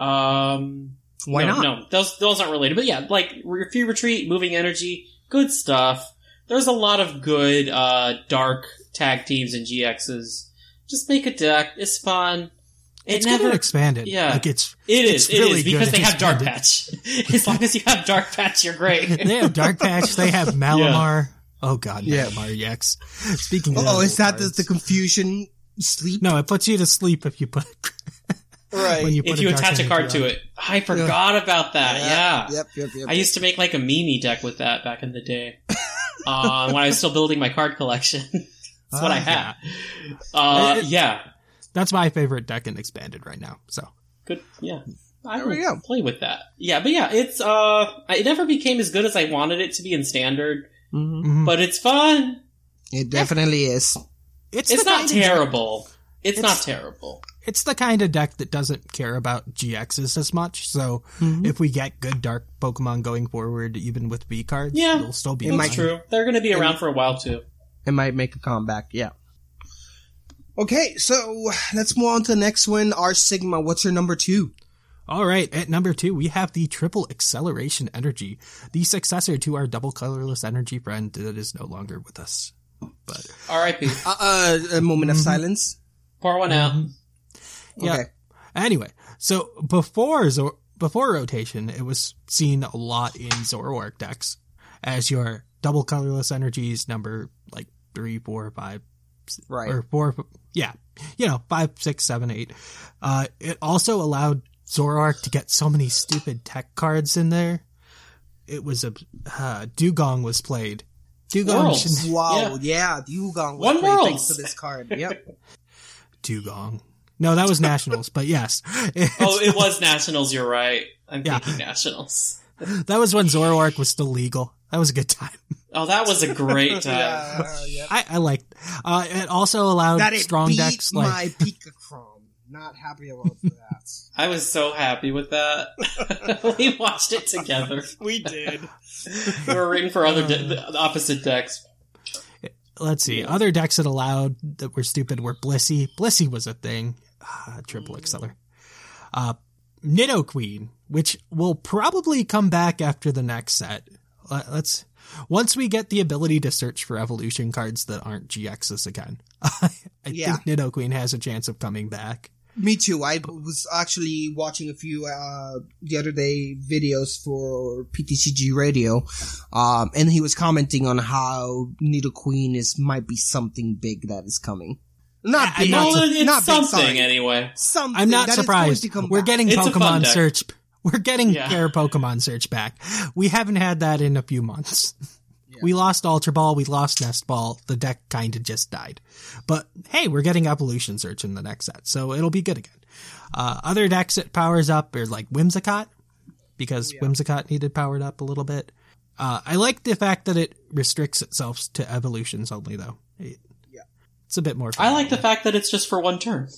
Um, Why no, not? No, those those aren't related, but yeah, like if you retreat, moving energy, good stuff. There's a lot of good uh, dark tag teams and GXs. Just make a deck. It's fun. It It's never good and expanded. Yeah. like it's It is. it's It really is because good they have Dark expanded. Patch. as long as you have Dark Patch, you're great. They have Dark Patch. They have Malamar. Oh God, Yeah. Malamar EX. Speaking of, Oh, is that the, the confusion sleep? No, it puts you to sleep if you put right. when you put if you dark attach a card to it. I forgot about that. Yeah. Yep, yep, yep. I used to make like a Mimi deck with that back in the day. Uh, when I was still building my card collection. That's what I Ah, had. Uh, It- yeah. That's my favorite deck in expanded right now. So Good. Yeah. I There we go. play with that. Yeah, but yeah, it's, uh, it never became as good as I wanted it to be in standard, Mhm. but it's fun. It definitely is. it's It's not kind of deck- terrible. It's, It's- not terrible. It's the kind of deck that doesn't care about GXs as much. So Mm-hmm. if we get good dark Pokemon going forward, even with B cards, Yeah, it'll still be it might- It's true. They're going to be around for a while too. It might make a comeback, yeah. Okay, so let's move on to the next one. R Sigma, what's your number two? All right, at number two, we have the Triple Acceleration Energy, the successor to our Double Colorless Energy friend that is no longer with us. But R.I.P. Uh, uh a moment of silence. Pour one out. Yeah. Okay. Anyway, so before Zor- before rotation, it was seen a lot in Zoroark decks as your double colorless energies number like three, four, five, Right. or four, yeah, you know, five, six, seven, eight. Uh, it also allowed Zoroark to get so many stupid tech cards in there. It was a uh, Dewgong was played. Dewgong Worlds. should, Wow, yeah, Dewgong was One played Worlds. thanks to this card. Yep. Dewgong. No, that was Nationals, but yes, Oh, it was Nationals, you're right. I'm Yeah. thinking Nationals. that was when Zoroark was still legal. That was a good time. Oh, that was a great time. yeah, yeah. I, I liked. Uh, it also allowed That it strong beat decks like my Pikachron. not happy about that. I was so happy with that. we watched it together. we did. We were rooting for other de- the opposite decks. Let's see. Other decks that allowed that were stupid were Blissey. Blissey was a thing. Ah, triple Exceller. Uh, Nidoqueen, which will probably come back after the next set. Let- Let's once we get the ability to search for evolution cards that aren't GXs again. I Yeah. think Nidoqueen has a chance of coming back. Me too. I was actually watching a few uh the other day videos for PTCG Radio, um, and he was commenting on how Nidoqueen is might be something big that is coming. Not I'm big, not Well, su- it's not something sorry. anyway. Something I'm not that is going surprised. to come We're back. getting It's Pokemon. Search. We're getting Yeah. Care Pokemon Search back. We haven't had that in a few months. We lost Ultra Ball, we lost Nest Ball. The deck kind of just died. But hey, we're getting Evolution Search in the next set, so it'll be good again. Uh, other decks it powers up are like Whimsicott, because Whimsicott needed powered up a little bit. Uh, I like the fact that it restricts itself to evolutions only, though. It- It's a bit more. I like the fact that it's just for one turn.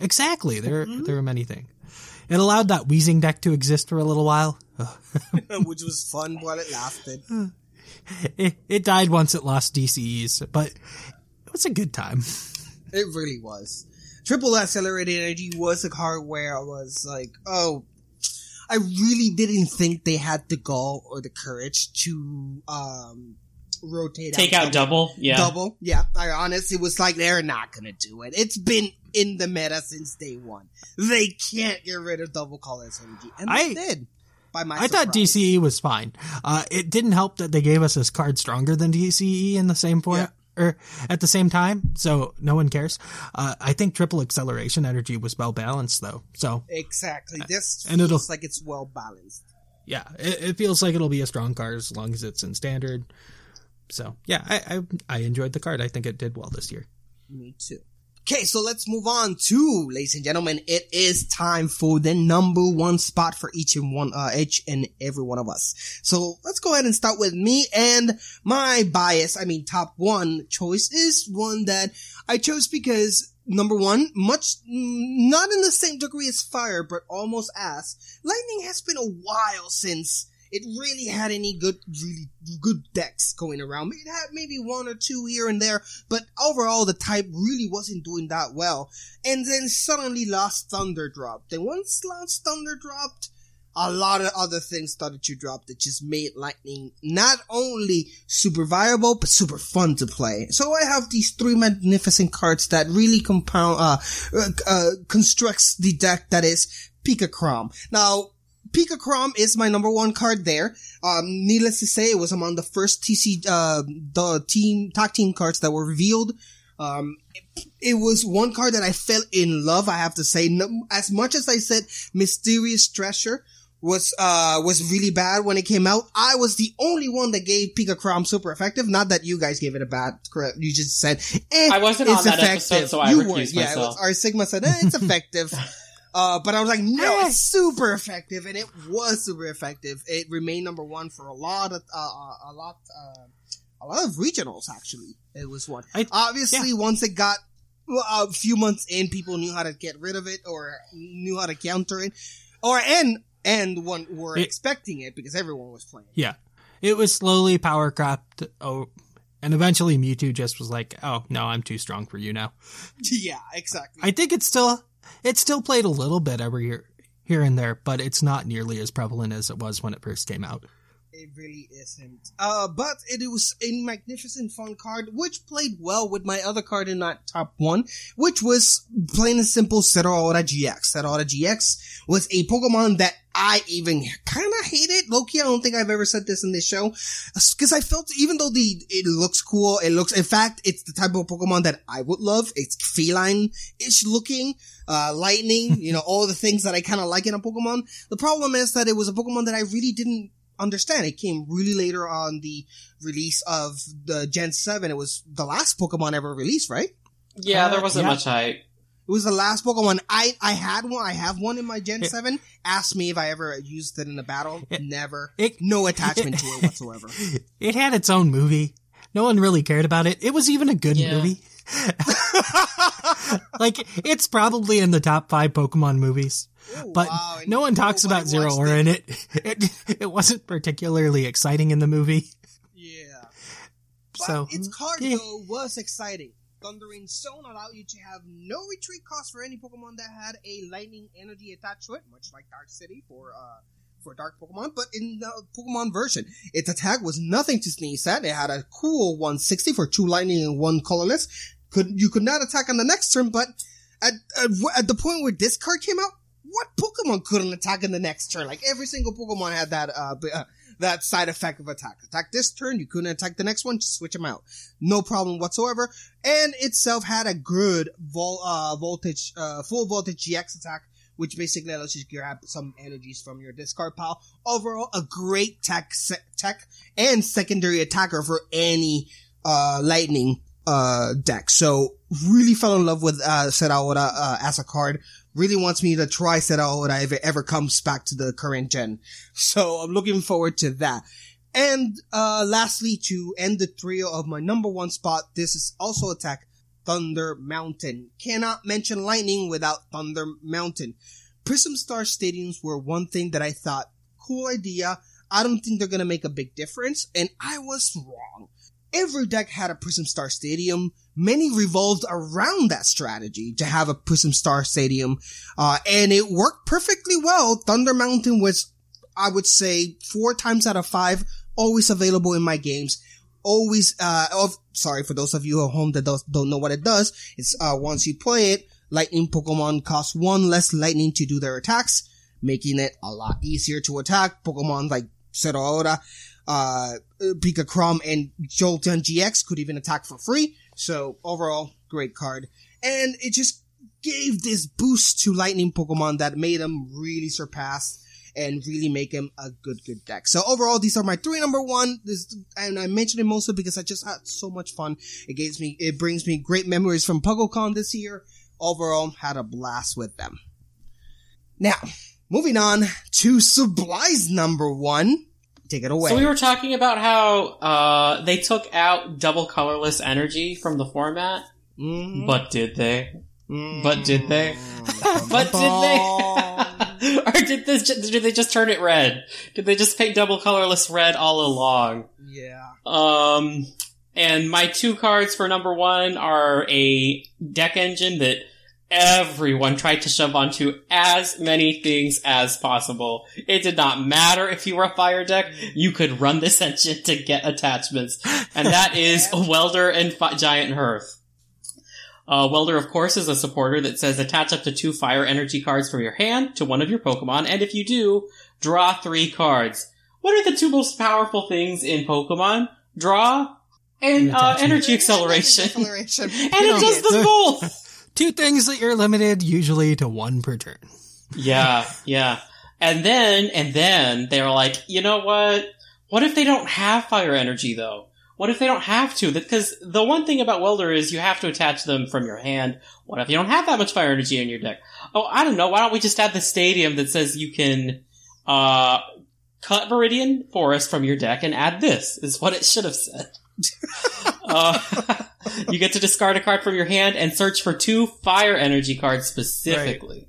Exactly. There, there are many things. It allowed that Weezing deck to exist for a little while. which was fun while it lasted. It, it died once it lost DCEs, but it was a good time. It really was. Triple Accelerated Energy was a card where I was like, oh, I really didn't think they had the gall or the courage to um rotate Take out double. Yeah. double. Yeah, I honestly was like, they're not gonna do it. It's been in the meta since day one. They can't get rid of double colors energy, and I- they did. By my, I thought. DCE was fine. Uh, it didn't help that they gave us this card stronger than DCE in the same form. Or at the same time, so no one cares. Uh, I think triple acceleration energy was well balanced though. So exactly. This And it'll- feels like it's well balanced. yeah, it, it feels like it'll be a strong card as long as it's in standard. So yeah, I, I I enjoyed the card. I think it did well this year. Me too. Okay, so let's move on to, ladies and gentlemen, it is time for the number one spot for each and one, uh, each and every one of us. So let's go ahead and start with me and my bias, I mean top one choice is one that I chose because number one, much, not in the same degree as fire, but almost as, lightning has been a while since it really had any good, really good decks going around. It had maybe one or two here and there, but overall the type really wasn't doing that well. And then suddenly Lost Thunder dropped. And once Lost Thunder dropped, a lot of other things started to drop that just made Lightning not only super viable, but super fun to play. So I have these three magnificent cards that really compound, uh, uh, uh constructs the deck that is Pika Crom. Now, Pika Crom is my number one card there. Um, needless to say, it was among the first TC, uh, the team, tag team cards that were revealed. Um, it, it was one card that I fell in love, I have to say. No, as much as I said Mysterious Treasure was, uh, was really bad when it came out, I was the only one that gave Pika Crom super effective. Not that you guys gave it a bad, correct, you just said, eh, I wasn't it's on that effective. episode, so I you recused weren't. Yeah, was, R Sigma said, eh, it's effective. Uh, but I was like, no, it's super effective, and it was super effective. It remained number one for a lot of, uh, uh, a lot, uh, a lot of regionals. Actually, it was one. I- Obviously, once it got well, a few months in, people knew how to get rid of it or knew how to counter it, or and and one were It- expecting it because everyone was playing. Yeah, it was slowly power crept. Oh, and eventually Mewtwo just was like, "Oh no, I'm too strong for you now." yeah, exactly. I think it's still it still played a little bit every year here and there, but it's not nearly as prevalent as it was when it first came out. It really isn't. Uh, but it was a magnificent fun card, which played well with my other card in that top one, which was plain and simple Zeraora GX. Zeraora GX was a Pokemon that I even kind of hate it. Loki, I don't think I've ever said this in this show. Cause I felt, even though the, it looks cool, it looks, in fact, it's the type of Pokemon that I would love. It's feline-ish looking, uh, lightning, you know, all the things that I kind of like in a Pokemon. The problem is that it was a Pokemon that I really didn't understand. It came really later on the release of the Gen 7. It was the last Pokemon ever released, right? Yeah, there Uh, wasn't yeah. much hype. It was the last Pokemon. I, I had one. I have one in my Gen Yeah. 7. Asked me if I ever used it in a battle. Yeah. Never. It- no attachment to it whatsoever. It had its own movie. No one really cared about it. It was even a good Yeah. movie. like it's probably in the top five Pokemon movies, Ooh, but wow, no one talks about Zero watched Aura, it. it, it it wasn't particularly exciting in the movie. Yeah. But So its card yeah. though was exciting. Thundering Stone allowed you to have no retreat cost for any Pokemon that had a lightning energy attached to it, much like Dark City for uh for Dark Pokemon. But in the Pokemon version, its attack was nothing to sneeze at. It had a cool 160 for two lightning and one colorless. Could you could not attack on the next turn, but at at, at the point where this card came out, what Pokemon couldn't attack in the next turn? Like every single Pokemon had that uh, uh that side effect of attack. Attack this turn, you couldn't attack the next one, just switch them out. No problem whatsoever. And itself had a good vol- uh, voltage, uh, full voltage GX attack, which basically allows you grab some energies from your discard pile. Overall, a great tech, se- tech and secondary attacker for any, uh, lightning, uh, deck. So really fell in love with, uh, Zeraora, uh, as a card. Really wants me to try Zeraora if it ever comes back to the current gen. So I'm looking forward to that. And uh lastly, to end the trio of my number one spot, this is also attack Thunder Mountain. Cannot mention lightning without Thunder Mountain. Prism Star Stadiums were one thing that I thought, cool idea. I don't think they're gonna make a big difference, and I was wrong. Every deck had a Prism Star Stadium. Many revolved around that strategy to have a Prism Star Stadium, uh, and it worked perfectly well. Thunder Mountain was I would say four times out of five, always available in my games. Always, uh, of, sorry for those of you at home that don't, know what it does. It's, uh, once you play it, lightning Pokemon cost one less lightning to do their attacks, making it a lot easier to attack. Pokemon like Zeraora, uh, Pika Crom and Jolteon GX could even attack for free. So overall, great card. And it just gave this boost to lightning Pokemon that made them really surpass and really make him a good, good deck. So overall, these are my three number one. This, and I mentioned it mostly because I just had so much fun. It gives me, it brings me great memories from PuggleCon this year. Overall, had a blast with them. Now, moving on to Sublime's number one. Take it away. So we were talking about how uh, they took out double colorless energy from the format, Mhm. but did they? Mm. But did they? but did they? or did this? Did they just turn it red? Did they just paint double colorless red all along? yeah. Um, and my two cards for number one are a deck engine that everyone tried to shove onto as many things as possible. It did not matter if you were a fire deck, you could run this engine to get attachments. And that is Welder and Fi- Giant Hearth. Uh, Welder, of course, is a supporter that says attach up to two fire energy cards from your hand to one of your Pokemon, and if you do, draw three cards. What are the two most powerful things in Pokemon? Draw and uh, energy acceleration. Acceleration. and it does them both! Two things that you're limited usually to one per turn. Yeah, yeah. And then, and then they're like, you know what? What if they don't have fire energy though? What if they don't have to? Because the one thing about Welder is you have to attach them from your hand. What if you don't have that much fire energy in your deck? Oh, I don't know. Why don't we just add the stadium that says you can, uh, cut Viridian Forest from your deck and add this, is what it should have said. Uh, you get to discard a card from your hand and search for two fire energy cards specifically.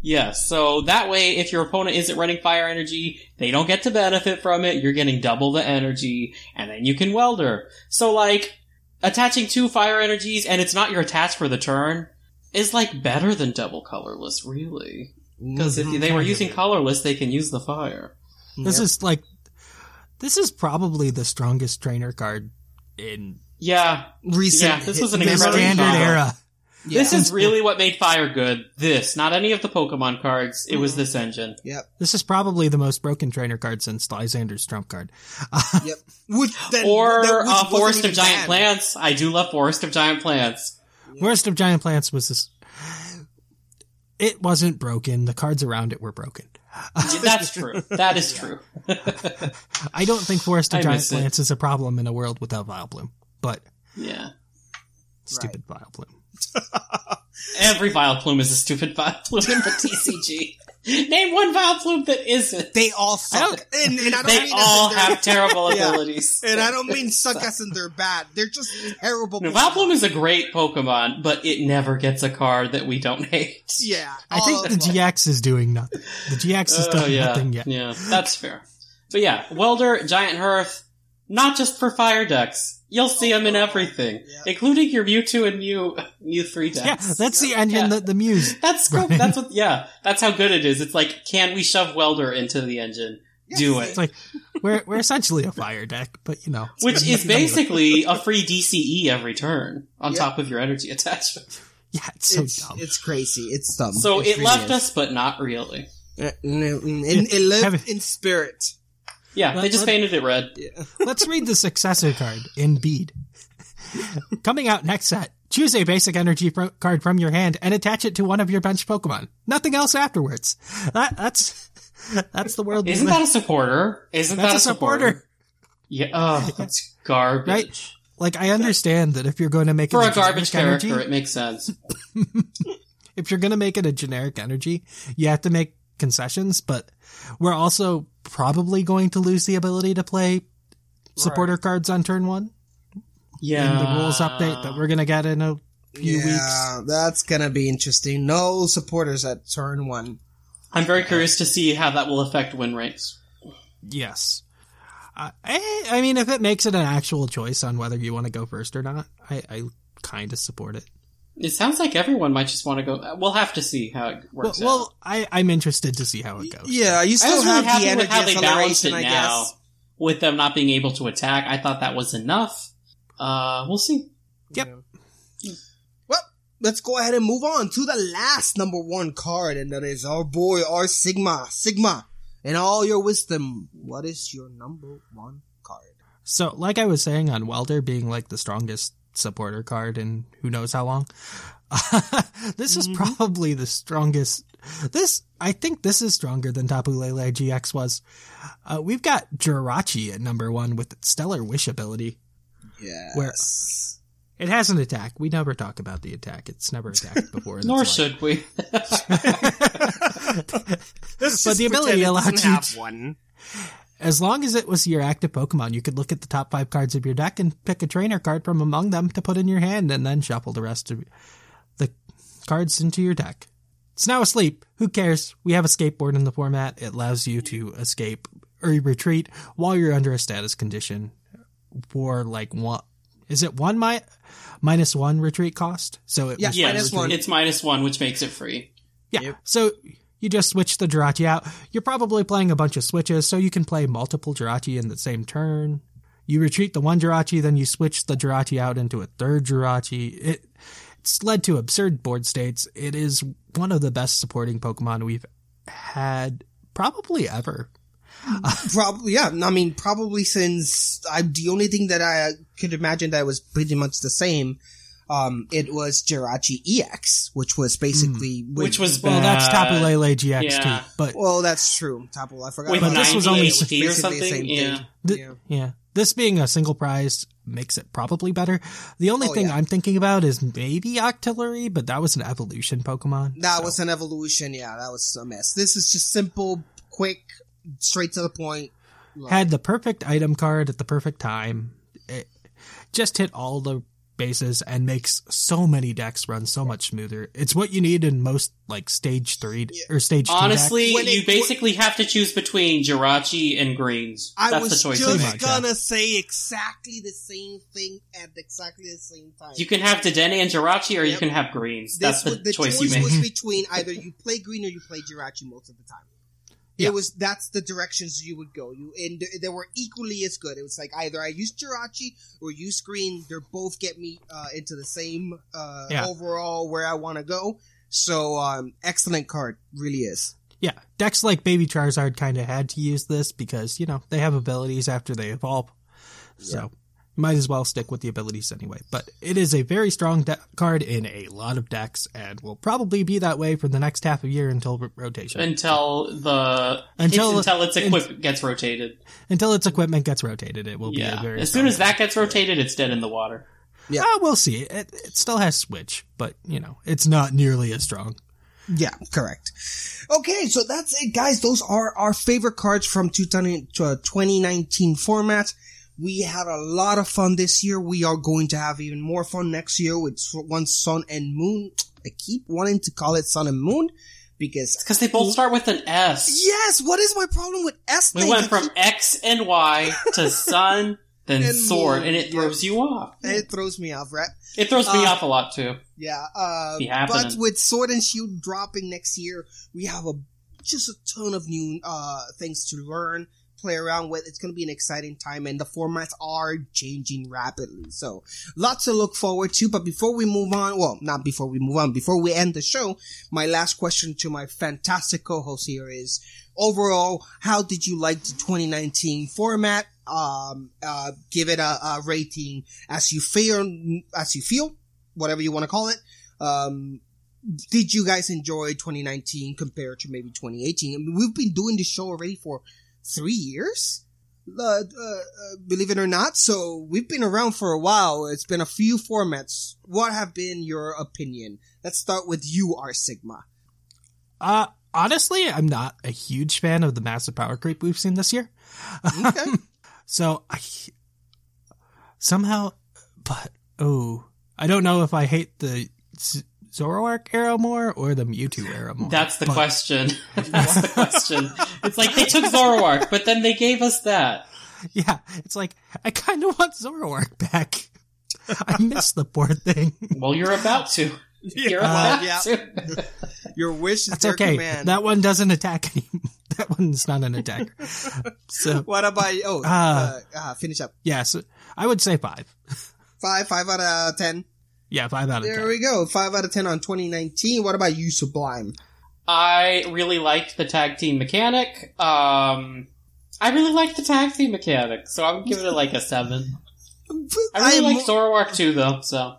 Yes, so that way, if your opponent isn't running fire energy, they don't get to benefit from it. You're getting double the energy, and then you can welder. So, like, attaching two fire energies, and it's not your attach for the turn, is like better than double colorless, really. Because if they were using colorless, they can use the fire. This is like, this is probably the strongest trainer card in Yeah, Recent. Yeah, this was an the incredible standard combo. era. this is really what made fire good. This, not any of the Pokemon cards. It was this engine. Yep. This is probably the most broken trainer card since Lysandre's trump card. Yep. Which then, Or that- which uh, Forest of Giant bad. Plants. I do love Forest of Giant Plants. Worst of Giant Plants was this. It wasn't broken. The cards around it were broken. Yeah, That's true. That is true. I don't think Forest of I Giant. Plants is a problem in a world without vile Vileplume, but yeah. stupid vile Vileplume. Every vile Vileplume is a stupid vile Vileplume in the TCG. Name one Vileplume that isn't. They all suck, and, and I don't They mean all they're- have terrible Yeah. abilities. And I don't mean suck as in they're bad. They're just terrible. No, Vileplume is a great Pokemon, but it never gets a card that we don't hate. Yeah, I think the them. GX is doing nothing. The GX is Oh, done yeah. nothing yet. Yeah, that's fair. But yeah, Welder, Giant Hearth, not just for fire decks. You'll see them in everything, Yeah. including your Mewtwo and Mew, Mew 3 decks. Yeah, that's the engine Yeah. that the Muse. That's cool. Right. That's what, yeah, that's how good it is. It's like, can we shove Welder into the engine? Do it. It's like we're we're essentially a fire deck, but you know, Which is nothing to do with- basically a free DCE every turn on Yeah. top of your energy attachment. yeah, it's so it's, dumb. it's crazy. It's dumb. So it, really left is. us, but not really. Uh, no, It, it lived Have in spirit. Yeah, they just let- painted it red. Let's read the successor card in bead. Coming out next set, choose a basic energy pro- card from your hand and attach it to one of your bench Pokemon. Nothing else afterwards. That that's that's the world. Isn't that a supporter? Isn't That's that a supporter. Yeah, oh, that's garbage. Right? Like I understand that if you're going to make For it a garbage character, energy, it makes sense. if you're going to make it a generic energy, you have to make concessions. But we're also probably going to lose the ability to play supporter cards on turn one Yeah. in the rules update that we're going to get in a few weeks. Yeah, that's gonna be interesting. No supporters at turn one. I'm very curious to see how that will affect win rates. Yes. Uh, I, I mean, if it makes it an actual choice on whether you want to go first or not, I, I kind of support it. It sounds like everyone might just want to go. We'll have to see how it Well, works out. well I, I'm interested to see how it goes. Yeah, you I still was really have happy the with energy how they balanced it I now. guess. With them not being able to attack, I thought that was enough. Uh, we'll see. Yep. Well, let's go ahead and move on to the last number one card, and that is our boy, R Sigma. Sigma, in all your wisdom, what is your number one card? So, like I was saying on Welder being like the strongest supporter card in who knows how long, this is probably the strongest. This, I think this is stronger than Tapu Lele GX was. Uh, we've got Jirachi at number one with Stellar Wish ability. Yes. It has an attack. We never talk about the attack. It's never attacked before. Nor should we. but the ability allows you to, one. As long as it was your active Pokemon, you could look at the top five cards of your deck and pick a trainer card from among them to put in your hand and then shuffle the rest of the cards into your deck. It's now asleep. Who cares? We have a skateboard in the format. It allows you to escape or retreat while you're under a status condition for like one. Is it one mi- minus one retreat cost? So it Yeah, yeah, minus it's, one. it's minus one, which makes it free. yeah. So you just switch the Jirachi out. You're probably playing a bunch of switches, so you can play multiple Jirachi in the same turn. You retreat the one Jirachi, then you switch the Jirachi out into a third Jirachi. It, it's led to absurd board states. It is one of the best supporting Pokemon we've had probably ever. Probably, yeah. I mean, probably since I, the only thing that I could imagine that was pretty much the same, um, it was Jirachi EX, which was basically, with- Which was Well, that's bad. Tapu Lele GX yeah. too. But well, that's true. Tapu, I forgot With about But this was only 90 or basically the something. same Yeah. thing. th- Yeah. yeah. This being a single prize makes it probably better. The only Oh, thing yeah. I'm thinking about is maybe Octillery, but that was an evolution Pokemon. That so- was an evolution. Yeah, that was a mess. This is just simple, quick, straight to the point. had the perfect item card at the perfect time. It just hit all the bases and makes so many decks run so much smoother. It's what you need in most like stage three or stage two Honestly, you it- basically have to choose between Jirachi and Greens. I That's was the choice just make. gonna say exactly the same thing at exactly the same time. You can have Dedenne and Jirachi, or you can have Greens. This That's the, was- the choice, choice you make. The choice was between either you play green or you play Jirachi most of the time. Yeah. It was that's the directions you would go. You and they were equally as good. It was like either I use Jirachi or use green. They both get me uh, into the same uh, Yeah. overall where I want to go. So um, excellent card, really is. Yeah, decks like Baby Charizard kind of had to use this because you know they have abilities after they evolve, so might as well stick with the abilities anyway. But it is a very strong de- card in a lot of decks, and will probably be that way for the next half a year until r- rotation. until the Until- until its equipment gets rotated. until its equipment gets rotated, it will be a Yeah, very as soon as that gets rotated, it's dead in the water. Yeah. Ah, we'll see. It, it still has switch, but you know, it's not nearly as strong. Yeah, correct. Okay, so that's it, guys. Those are our favorite cards from 2000 uh, 2019 format. We had a lot of fun this year. We are going to have even more fun next year with one Sun and Moon. I keep wanting to call it Sun and Moon because Because they both start with an S. yes. What is my problem with S? We went from keep- X and Y to Sun, then And Sword, Moon, and it throws you off. it throws me off, right? It throws me Uh, off a lot too. Yeah, uh, but with Sword and Shield dropping next year, we have a just a ton of new uh things to learn, play around with. It's going to be an exciting time, and the formats are changing rapidly. So, lots to look forward to. But before we move on, well, not before we move on, before we end the show, my last question to my fantastic co-host here is: overall, how did you like the 2019 format? Um, uh, give it a, a rating as you feel, as you feel, whatever you want to call it. Um, did you guys enjoy 2019 compared to maybe 2018? I mean, we've been doing this show already for three years. Uh, uh, believe it or not, so we've been around for a while. It's been a few formats. What have been your opinion? Let's start with you, R Sigma. Uh, honestly, I'm not a huge fan of the massive power creep we've seen this year. Okay. So I somehow, but oh, I don't know if I hate the Zoroark era more or the Mewtwo era more. That's the but- question. That's the question. It's like they took Zoroark, but then they gave us that. Yeah, it's like I kind of want Zoroark back. I miss the poor thing. Well, you're about to. You're Uh, about yeah. to. Your wish is That's their okay. command. That one doesn't attack any. That one's not an attacker. So what about oh? Ah. uh, uh, finish up. yeah, so I would say five. Five, five out of ten. Yeah, five out of There ten. we go. Five out of ten on 2019. What about you, Sublime? I really liked the tag team mechanic. Um, I really liked the tag team mechanic, so I'm giving it like a seven. I really I'm like mo- Zoroark too, though. So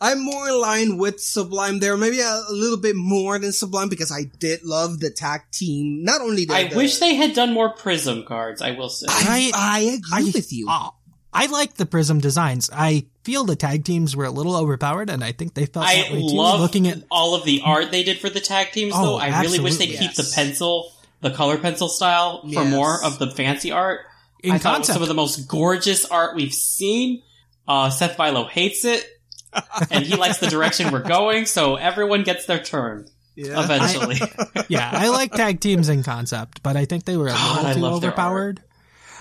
I'm more in line with Sublime there, maybe a, a little bit more than Sublime because I did love the tag team. Not only the, I the- wish they had done more Prism cards. I will say. I, I agree I- with you. oh, I like the Prism designs. I feel the tag teams were a little overpowered, and I think they felt that I way too. love Looking at all of the art they did for the tag teams, Oh, though. I really wish they absolutely, keep the pencil, the color pencil style, for Yes. more of the fancy art. in I thought it was concept, some of the most gorgeous art we've seen. Uh, Seth Philo hates it, and he likes the direction we're going, so everyone gets their turn Yeah. eventually. yeah, I like tag teams in concept, but I think they were a God, little I too love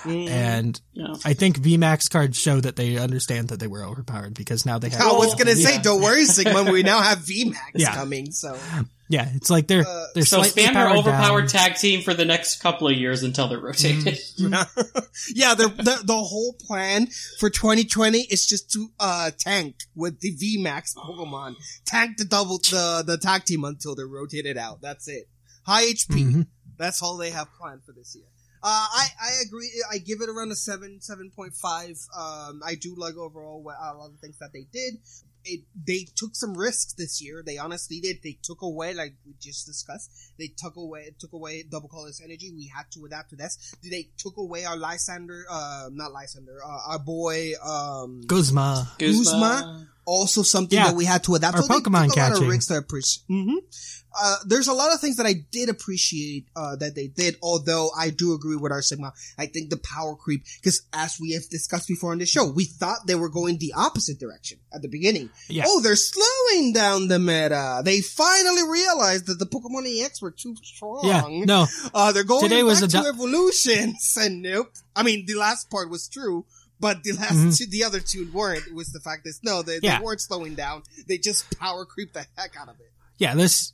their overpowered. And Yeah. I think VMAX cards show that they understand that they were overpowered because now they have. I was gonna yeah. say, don't worry, Sigma. We now have VMAX Yeah. coming, so Yeah, it's like they're Uh, they're so slightly spam your powered overpowered down. tag team for the next couple of years until they're rotated. yeah. The, the the whole plan for 2020 is just to uh tank with the VMAX Pokemon, tank the double the the tag team until they're rotated out. That's it. High HP. Mhm. That's all they have planned for this year. Uh, I, I agree. I give it around a seven, seven point five. Um, I do like overall what, a lot of the things that they did. It, they took some risks this year. They honestly did. They took away, like we just discussed, they took away, took away double colorless energy. We had to adapt to this. They took away our Lysandre, uh, not Lysandre, uh, our boy, um, Guzma. Guzma. Also something Yeah. that we had to adapt. Our so Pokemon took a catching. of risks to appreciate. hmm Uh, there's a lot of things that I did appreciate uh, that they did. Although I do agree with R Sigma. I think the power creep, because as we have discussed before on the show, we thought they were going the opposite direction at the beginning. Yeah. Oh, they're slowing down the meta. They finally realized that the Pokemon EX were too strong. Yeah, no, Uh, they're going Today back was to a du- evolutions, and nope. I mean, the last part was true, but the last Mhm. two, the other two weren't. Was the fact that no, they, Yeah. they weren't slowing down. They just power creep the heck out of it. yeah, this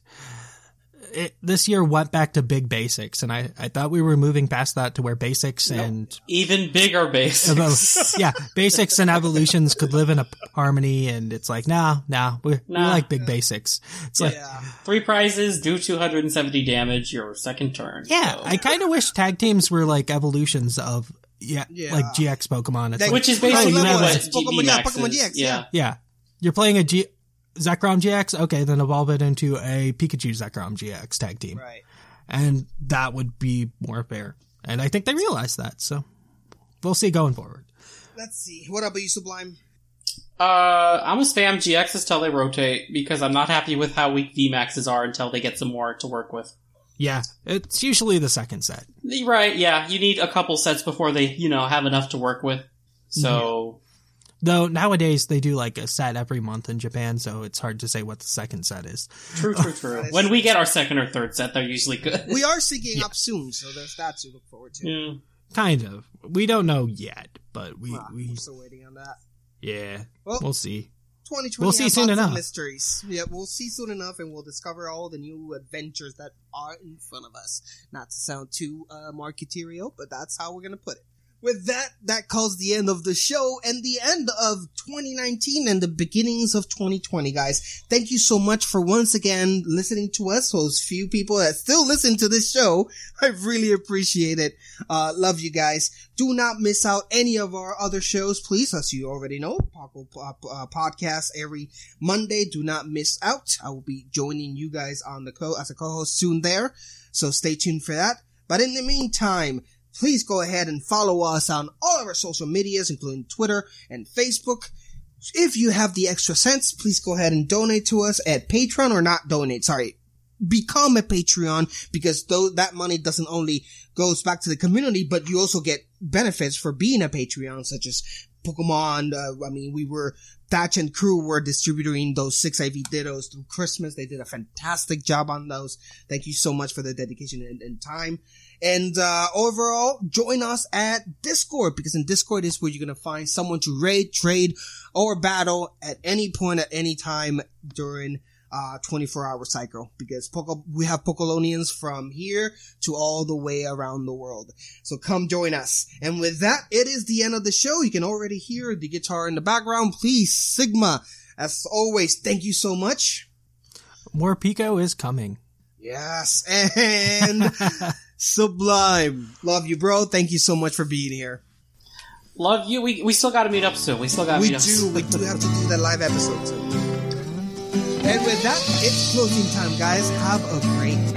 it, this year went back to big basics, and I I thought we were moving past that to where basics and Even bigger basics, evo- yeah, basics and evolutions could live in a harmony, and it's like nah, nah, we we Nah. like big basics. It's like Three prizes, do 270 damage your second turn. yeah, So- I kind of wish tag teams were like evolutions of yeah, Yeah. like GX Pokemon. It's That- like, Which is Oh, basically you have what a- Pokemon- yeah, GX Pokemon. GX, yeah. yeah. yeah, you're playing a G. Zekrom GX, okay, then evolve it into a Pikachu Zekrom GX tag team. right. and that would be more fair. And I think they realize that, so we'll see going forward. Let's see. What about you, Sublime? Uh, I'm gonna spam GXs till they rotate because I'm not happy with how weak VMAXs are until they get some more to work with. Yeah, it's usually the second set. Right, yeah, you need a couple sets before they, you know, have enough to work with. So, Though nowadays they do like a set every month in Japan, so it's hard to say what the second set is. true, true, true. when we get our second or third set, they're usually good. We are syncing up soon, so there's that to look forward to. Yeah. Kind of. We don't know yet, but we Wow, we we're still waiting on that. yeah, Well- we'll see. 2020 We'll see soon enough. mysteries. Yeah, we'll see soon enough, and we'll discover all the new adventures that are in front of us. Not to sound too uh, marketerial, but that's how we're gonna put it. With that, that calls the end of the show and the end of 2019 and the beginnings of 2020, guys. Thank you so much for once again listening to us. Those few people that still listen to this show, I really appreciate it. Uh, love you guys. Do not miss out any of our other shows, please. As you already know, Paco uh, uh, podcast every Monday. Do not miss out. I will be joining you guys on the co as a co-host soon there. So stay tuned for that. But in the meantime, please go ahead and follow us on all of our social medias, including Twitter and Facebook. If you have the extra cents, please go ahead and donate to us at Patreon or not donate. Sorry, become a Patreon because though that money doesn't only goes back to the community, but you also get benefits for being a Patreon, such as Pokemon. Uh, I mean, we were Thatch and crew were distributing those six IV Dittos through Christmas. They did a fantastic job on those. Thank you so much for the dedication and, and time. And uh, overall, join us at Discord because in Discord is where you're gonna find someone to raid, trade, or battle at any point at any time during uh 24 hour cycle because Poco, we have Pocolonians from here to all the way around the world. So come join us. And with that, it is the end of the show. You can already hear the guitar in the background. Please, Sigma, as always, thank you so much. More Pico is coming. Yes. And Sublime. Love you, bro. Thank you so much for being here. Love you. We we still got to meet up soon. We still got to We meet up. do. soon. We do have to do the live episode too. And with that, it's closing time, guys. Have a great